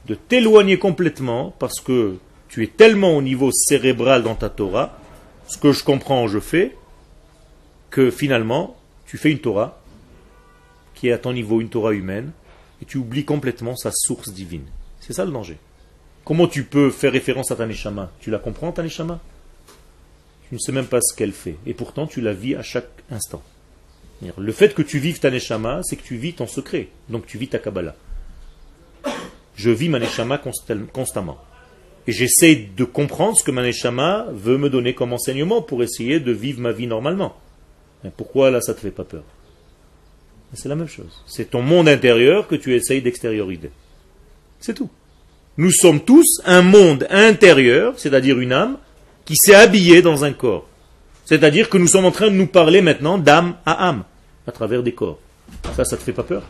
de t'éloigner complètement parce que tu es tellement au niveau cérébral dans ta Torah ce que je comprends, je fais, que finalement, tu fais une Torah qui est à ton niveau une Torah humaine, et tu oublies complètement sa source divine. C'est ça le danger. Comment tu peux faire référence à ta Neshama? Tu la comprends, ta Neshama? Tu ne sais même pas ce qu'elle fait, et pourtant tu la vis à chaque instant. Le fait que tu vives ta c'est que tu vis ton secret, donc tu vis ta Kabbalah. Je vis ma Neshama constal- constamment. Et j'essaie de comprendre ce que ma Neshama veut me donner comme enseignement pour essayer de vivre ma vie normalement. Mais pourquoi là ça te fait pas peur? C'est la même chose. C'est ton monde intérieur que tu essayes d'extérioriser. C'est tout. Nous sommes tous un monde intérieur, c'est-à-dire une âme, qui s'est habillée dans un corps. C'est-à-dire que nous sommes en train de nous parler maintenant d'âme à âme, à travers des corps. Ça, ça te fait pas peur?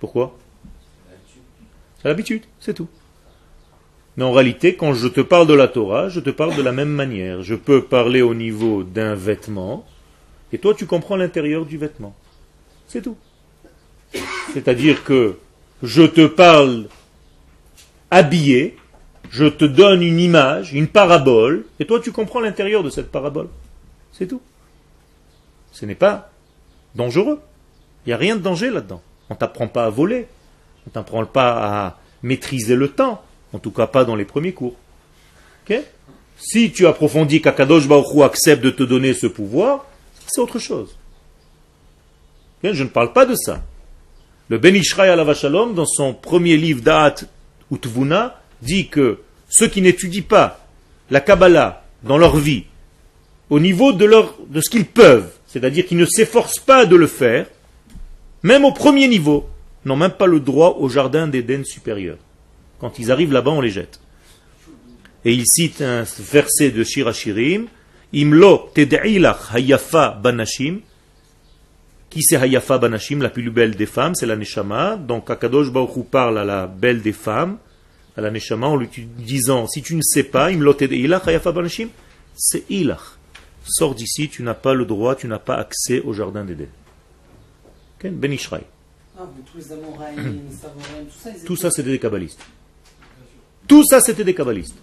Pourquoi? L'habitude, c'est tout. Mais en réalité, quand je te parle de la Torah, je te parle de la même manière. Je peux parler au niveau d'un vêtement, et toi tu comprends l'intérieur du vêtement. C'est tout. C'est-à-dire que je te parle habillé, je te donne une image, une parabole, et toi tu comprends l'intérieur de cette parabole. C'est tout. Ce n'est pas dangereux. Il n'y a rien de danger là-dedans. On ne t'apprend pas à voler, on t'apprend pas à maîtriser le temps, en tout cas pas dans les premiers cours. Si tu approfondis qu'Akadosh Baruch accepte de te donner ce pouvoir, c'est autre chose. Je ne parle pas de ça. Le Ben Ishraï Shalom, dans son premier livre Da'at Utvuna, dit que ceux qui n'étudient pas la Kabbalah dans leur vie, au niveau de, de ce qu'ils peuvent, c'est-à-dire qu'ils ne s'efforcent pas de le faire, même au premier niveau, n'ont même pas le droit au jardin d'Éden supérieur. Quand ils arrivent là-bas, on les jette. Et il cite un verset de Shirachirim, Imlo ted'ilach hayafa banashim, qui c'est Hayafa Banashim, la plus belle des femmes, c'est la Neshama. Donc Akadosh Baruch parle à la belle des femmes, à la Neshama, en lui disant, si tu ne sais pas, Imloted Ilach Hayafa Banashim, c'est Ilach. Sors d'ici, tu n'as pas le droit, tu n'as pas accès au jardin d'Éden. Ok? Ben Ishraï. Ah, mais tous les Amoraïm, Savoraïm, tout ça, ils Tout étaient- ça, c'était des kabbalistes. Tout ça, c'était des kabbalistes.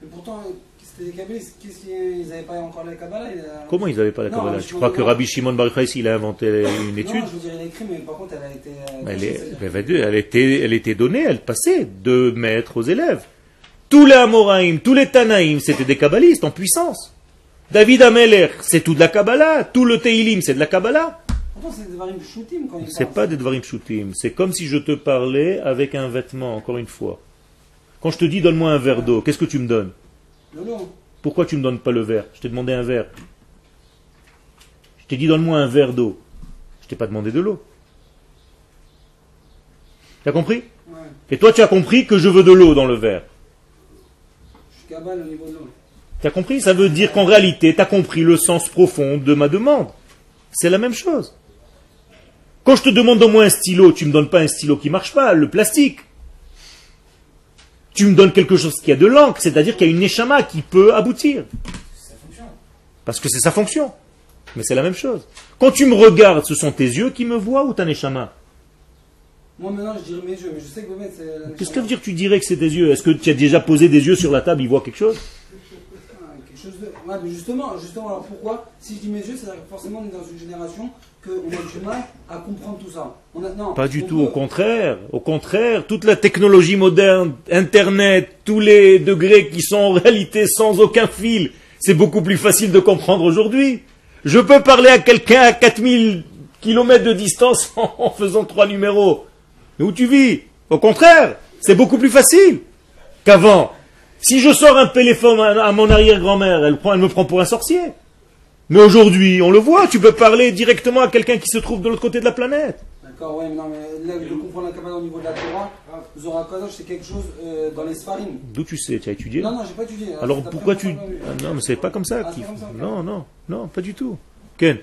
Mais pourtant, c'était des kabbalistes. Qu'est-ce qu'ils n'avaient pas encore la Kabbalah Comment ils n'avaient pas la Kabbalah Tu je crois que Rabbi Shimon Bar Yochai, il a inventé une étude Non, je veux dire, il a écrit, mais par contre, elle a été. euh, Elle, est- elle était, elle était donnée, elle passait de maître aux élèves. Tous les Amoraïm, tous les Tanaïm, c'était des kabbalistes en puissance. David Ameler, c'est tout de la Kabbalah. Tout le Teilim, c'est de la Kabbalah. Pourtant, c'est des quand pas des Dvarim Shutim. C'est comme si je te parlais avec un vêtement, encore une fois. Quand je te dis donne-moi un verre d'eau, qu'est-ce que tu me donnes Lolo. Pourquoi tu me donnes pas le verre Je t'ai demandé un verre. Je t'ai dit donne-moi un verre d'eau. Je t'ai pas demandé de l'eau. Tu as compris Ouais. Et toi, tu as compris que je veux de l'eau dans le verre. Je suis au niveau de l'eau. Tu as compris Ça veut dire qu'en réalité, tu as compris le sens profond de ma demande. C'est la même chose. Quand je te demande donne-moi un stylo, tu me donnes pas un stylo qui marche pas, le plastique. Tu me donnes quelque chose qui a de l'encre, c'est-à-dire qu'il y a une échama qui peut aboutir. Parce que c'est sa fonction. Mais c'est la même chose. Quand tu me regardes, ce sont tes yeux qui me voient ou ta neshama Moi, maintenant, je dirais mes yeux, mais je sais que c'est. la Qu'est-ce que veut dire que tu dirais que c'est tes yeux? Est-ce que tu as déjà posé des yeux sur la table, ils voient quelque chose? Ah, quelque chose de. Ouais, mais justement, justement, alors pourquoi Si je dis mes yeux, c'est-à-dire que forcément, on est dans une génération qu'on a du mal à comprendre tout ça. On a... non, Pas du on tout, peut- au contraire. Au contraire, toute la technologie moderne, Internet, tous les degrés qui sont en réalité sans aucun fil, c'est beaucoup plus facile de comprendre aujourd'hui. Je peux parler à quelqu'un à 4000 kilomètres de distance en faisant trois numéros. Mais où tu vis? Au contraire, c'est beaucoup plus facile qu'avant. Si je sors un téléphone à mon arrière-grand-mère, elle me prend pour un sorcier. Mais aujourd'hui, on le voit, tu peux parler directement à quelqu'un qui se trouve de l'autre côté de la planète. D'accord, ouais, mais non, mais là, de comprendre la Kabbalah au niveau de la Torah, Zohar Kadosh, c'est quelque chose euh, dans les Sfarim. D'où tu sais Tu as étudié Non, non, j'ai pas étudié. Alors C'est après pourquoi tu... Ah non, mais c'est pas comme ça. Ah, qu'il c'est comme ça. Non, non, non, pas du tout. Ken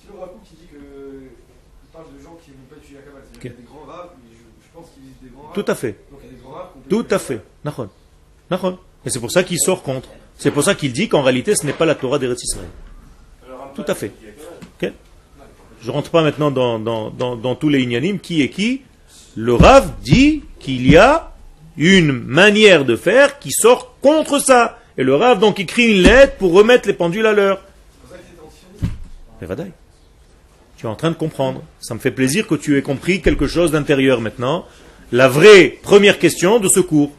Si le Rakou qui dit que. Il parle de gens qui n'ont pas étudié la Kabbalah. C'est-à-dire qu'il y a des grands raves, mais je, je pense qu'ils disent des grands raves. Tout à fait. Donc il y a des grands raves. Tout à fait. Nahon. Nahon. Et c'est pour ça qu'il sort contre. C'est pour ça qu'il dit qu'en réalité, ce n'est pas la Torah d'Eretz Israël. Tout à fait. Je rentre pas maintenant dans, tous les inyanim, qui est qui? Le Rav dit qu'il y a une manière de faire qui sort contre ça. Et le Rav donc écrit une lettre pour remettre les pendules à l'heure. Mais Vadaï, tu es en train de comprendre. Ça me fait plaisir que tu aies compris quelque chose d'intérieur maintenant. La vraie première question de ce cours.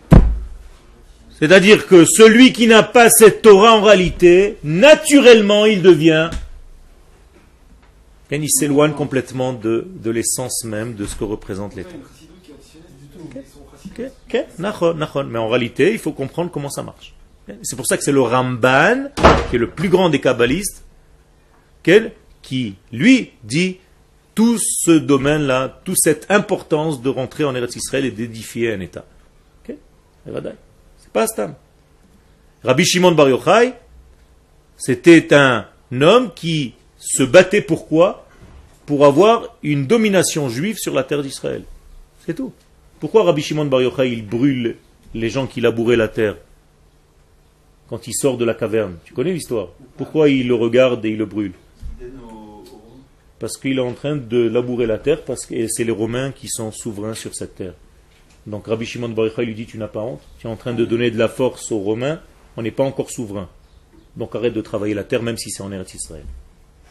C'est-à-dire que celui qui n'a pas cette Torah en réalité, naturellement, il devient. Et il s'éloigne complètement de, de l'essence même de ce que représente nachon. Mais en réalité, il faut comprendre comment ça marche. C'est pour ça que c'est le Ramban, qui est le plus grand des kabbalistes, qui, lui, dit tout ce domaine-là, toute cette importance de rentrer en Eretz Israël et d'édifier un État. C'est pas Stam. Rabbi Shimon Bar Yochai, c'était un homme qui se battait pourquoi Pour avoir une domination juive sur la terre d'Israël. C'est tout. Pourquoi Rabbi Shimon Bar Yochai, il brûle les gens qui labouraient la terre quand il sort de la caverne? Tu connais l'histoire? Pourquoi il le regarde et il le brûle? Parce qu'il est en train de labourer la terre parce que c'est les Romains qui sont souverains sur cette terre. Donc Rabbi Shimon Bar Yochai lui dit tu n'as pas honte, tu es en train de donner de la force aux Romains, on n'est pas encore souverain. Donc arrête de travailler la terre même si c'est en Eretz Israël.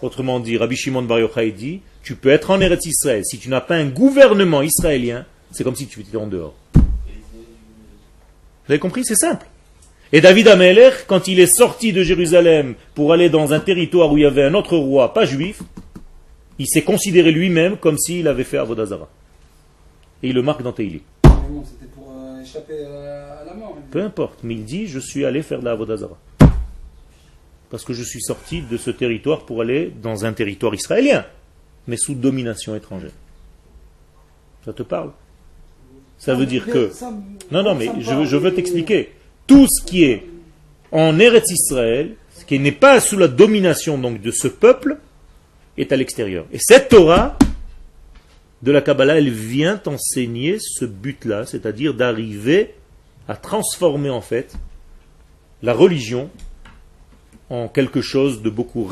Autrement dit, Rabbi Shimon Bar Yochai dit tu peux être en Eretz Israël si tu n'as pas un gouvernement israélien, c'est comme si tu étais en dehors. Vous avez compris C'est simple. Et David Ameller, quand il est sorti de Jérusalem pour aller dans un territoire où il y avait un autre roi, pas juif, il s'est considéré lui-même comme s'il avait fait Avodazara. Et il le marque dans Teili. Mais bon, c'était pour euh, échapper à, à la mort. Peu importe, mais il dit Je suis allé faire de la Avodazara. Parce que je suis sorti de ce territoire pour aller dans un territoire israélien, mais sous domination étrangère. Ça te parle? Ça veut dire que. Non, non, mais je, veux t'expliquer. Tout ce qui est en Eretz Israël, ce qui n'est pas sous la domination donc de ce peuple, est à l'extérieur. Et cette Torah de la Kabbalah, elle vient enseigner ce but-là, c'est-à-dire d'arriver à transformer en fait la religion en quelque chose de beaucoup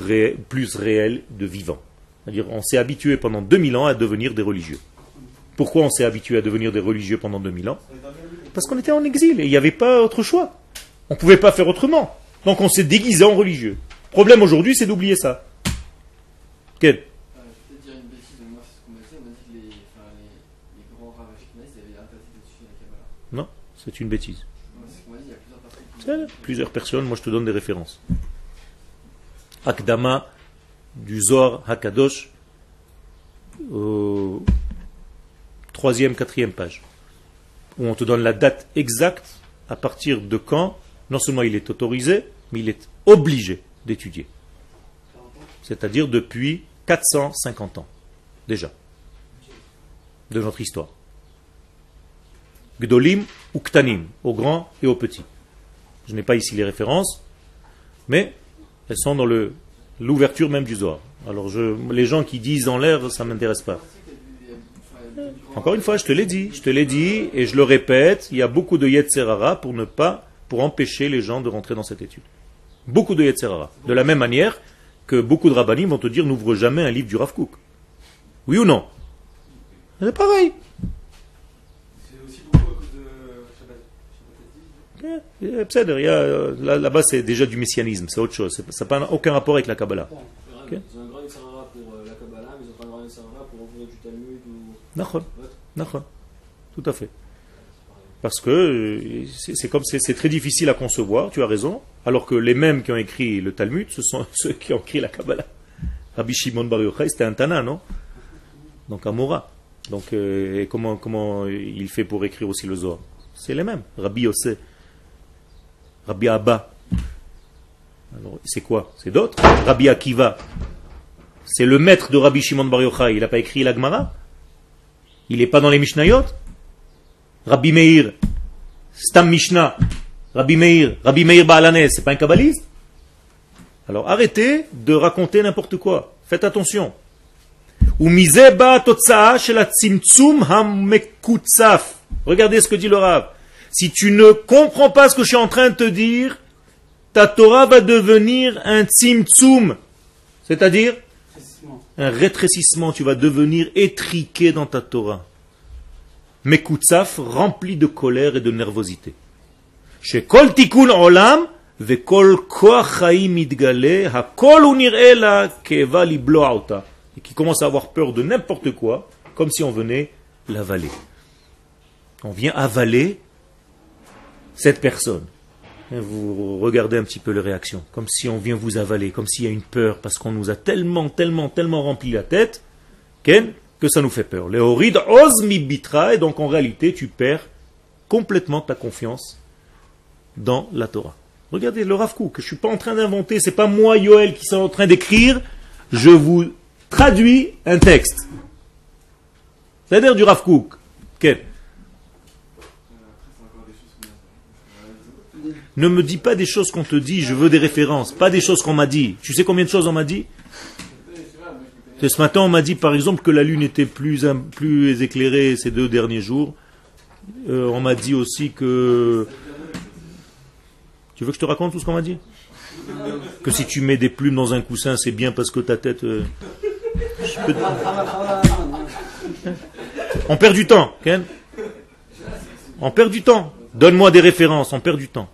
plus réel, de vivant. C'est-à-dire, on s'est habitué pendant 2000 ans à devenir des religieux. Pourquoi on s'est habitué à devenir des religieux pendant 2000 ans? Parce qu'on était en exil et il n'y avait pas autre choix. On ne pouvait pas faire autrement. Donc on s'est déguisé en religieux. Problème aujourd'hui, c'est d'oublier ça. Quel? Non, c'est une bêtise. Plusieurs personnes, moi je te donne des références. Akdama du Zohar Hakadosh, euh, troisième, quatrième page, où on te donne la date exacte à partir de quand, non seulement il est autorisé, mais il est obligé d'étudier. C'est-à-dire depuis 450 ans, déjà, de notre histoire. Gdolim ou Ktanim, aux grands et aux petits. Je n'ai pas ici les références, mais elles sont dans l'ouverture même du Zohar. Alors les gens qui disent en l'air, ça ne m'intéresse pas. Encore une fois, je te l'ai dit, je te l'ai dit et je le répète, il y a beaucoup de Yetzerara pour ne pas, pour empêcher les gens de rentrer dans cette étude. Beaucoup de Yetzerara. De la même manière que beaucoup de rabbinim vont te dire n'ouvre jamais un livre du Rav Kook. Oui ou non? C'est pareil. C'est aussi beaucoup à cause de Shabbat. Shabbat Eh, eh, Pseder, il y a, euh, là- Là-bas, c'est déjà du messianisme, c'est autre chose. Ça n'a aucun rapport avec la Kabbalah. Ils ont un grand Yitzhara pour euh, la Kabbalah, mais ils ont pas un grand Yitzhara pour ouvrir du Talmud ou. Nachon, Ouais. nachon. Tout à fait. Parce que euh, c'est comme c'est très difficile à concevoir, tu as raison, alors que les mêmes qui ont écrit le Talmud, ce sont ceux qui ont écrit la Kabbalah. Rabbi Shimon Bar Yochai, c'était un Tana, non? Donc un Mora. Donc euh, et comment, comment il fait pour écrire aussi le Zohar? C'est les mêmes. Rabbi Yossé, Rabbi Abba. Alors, c'est quoi? C'est d'autres? Rabbi Akiva. C'est le maître de Rabbi Shimon Bar Yochai. Il n'a pas écrit la Gemara? Il n'est pas dans les Mishnayot? Rabbi Meir. Stam Mishnah. Rabbi Meir. Rabbi Meir Baalanes. C'est pas un kabbaliste? Alors arrêtez de raconter n'importe quoi. Faites attention. Regardez ce que dit le Rav. Si tu ne comprends pas ce que je suis en train de te dire, ta Torah va devenir un tzimtzum. C'est-à-dire un rétrécissement, tu vas devenir étriqué dans ta Torah. Mekutsaf, rempli de colère et de nervosité. Chez Kol Tikkun Olam. Et qui commence à avoir peur de n'importe quoi, comme si on venait l'avaler. On vient avaler cette personne. Et vous regardez un petit peu les réactions, comme si on vient vous avaler, comme s'il y a une peur, parce qu'on nous a tellement, tellement, tellement rempli la tête, Ken, que ça nous fait peur. Les horides ose mi bitra, et donc en réalité, tu perds complètement ta confiance dans la Torah. Regardez le Rav Kook, je ne suis pas en train d'inventer, c'est pas moi, Yoel, qui suis en train d'écrire, je vous traduis un texte. C'est-à-dire du Rav. Ne me dis pas des choses qu'on te dit, je veux des références, pas des choses qu'on m'a dit. Tu sais combien de choses on m'a dit? Ce matin, on m'a dit par exemple que la lune était plus, éclairée ces deux derniers jours. Euh, on m'a dit aussi que... Tu veux que je te raconte tout ce qu'on m'a dit? Que si tu mets des plumes dans un coussin, c'est bien parce que ta tête... euh, On perd du temps, Ken? On perd du temps. Donne-moi des références, on perd du temps.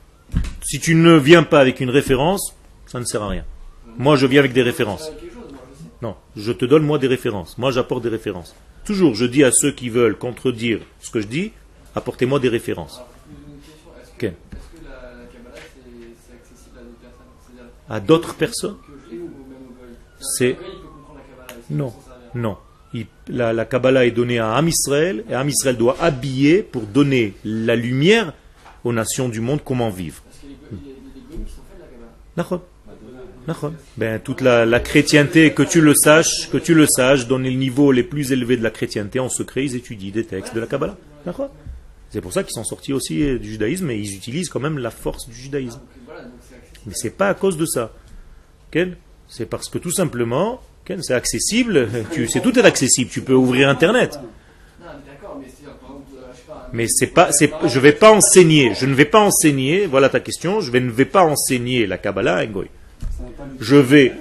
Si tu ne viens pas avec une référence, ça ne sert à rien. Moi, je viens avec des références. Non, je te donne moi des références. Moi, j'apporte des références. Toujours, je dis à ceux qui veulent contredire ce que je dis, apportez-moi des références. Accessible à d'autres personnes? C'est- Non. Non. Il- la, la Kabbalah est donnée à Am Israël, et Am Israël doit habiller pour donner la lumière aux nations du monde comment vivre. Ben, toute la, la chrétienté, que tu le saches, que tu le saches, dans les niveaux les plus élevés de la chrétienté, en secret, ils étudient des textes de la Kabbalah. C'est pour ça qu'ils sont sortis aussi euh, du judaïsme, et ils utilisent quand même la force du judaïsme. Accessible. Mais c'est pas à cause de ça. C'est parce que tout simplement, C'est accessible. C'est tout est accessible. Tu peux ouvrir Internet. Mais c'est pas. c'est je vais pas enseigner. Je ne vais pas enseigner. Voilà ta question. Je ne vais pas enseigner la Kabbalah à un goy. Je vais,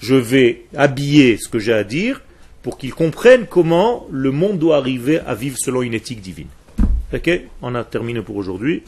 je vais habiller ce que j'ai à dire pour qu'ils comprennent comment le monde doit arriver à vivre selon une éthique divine. Ok? On a terminé pour aujourd'hui.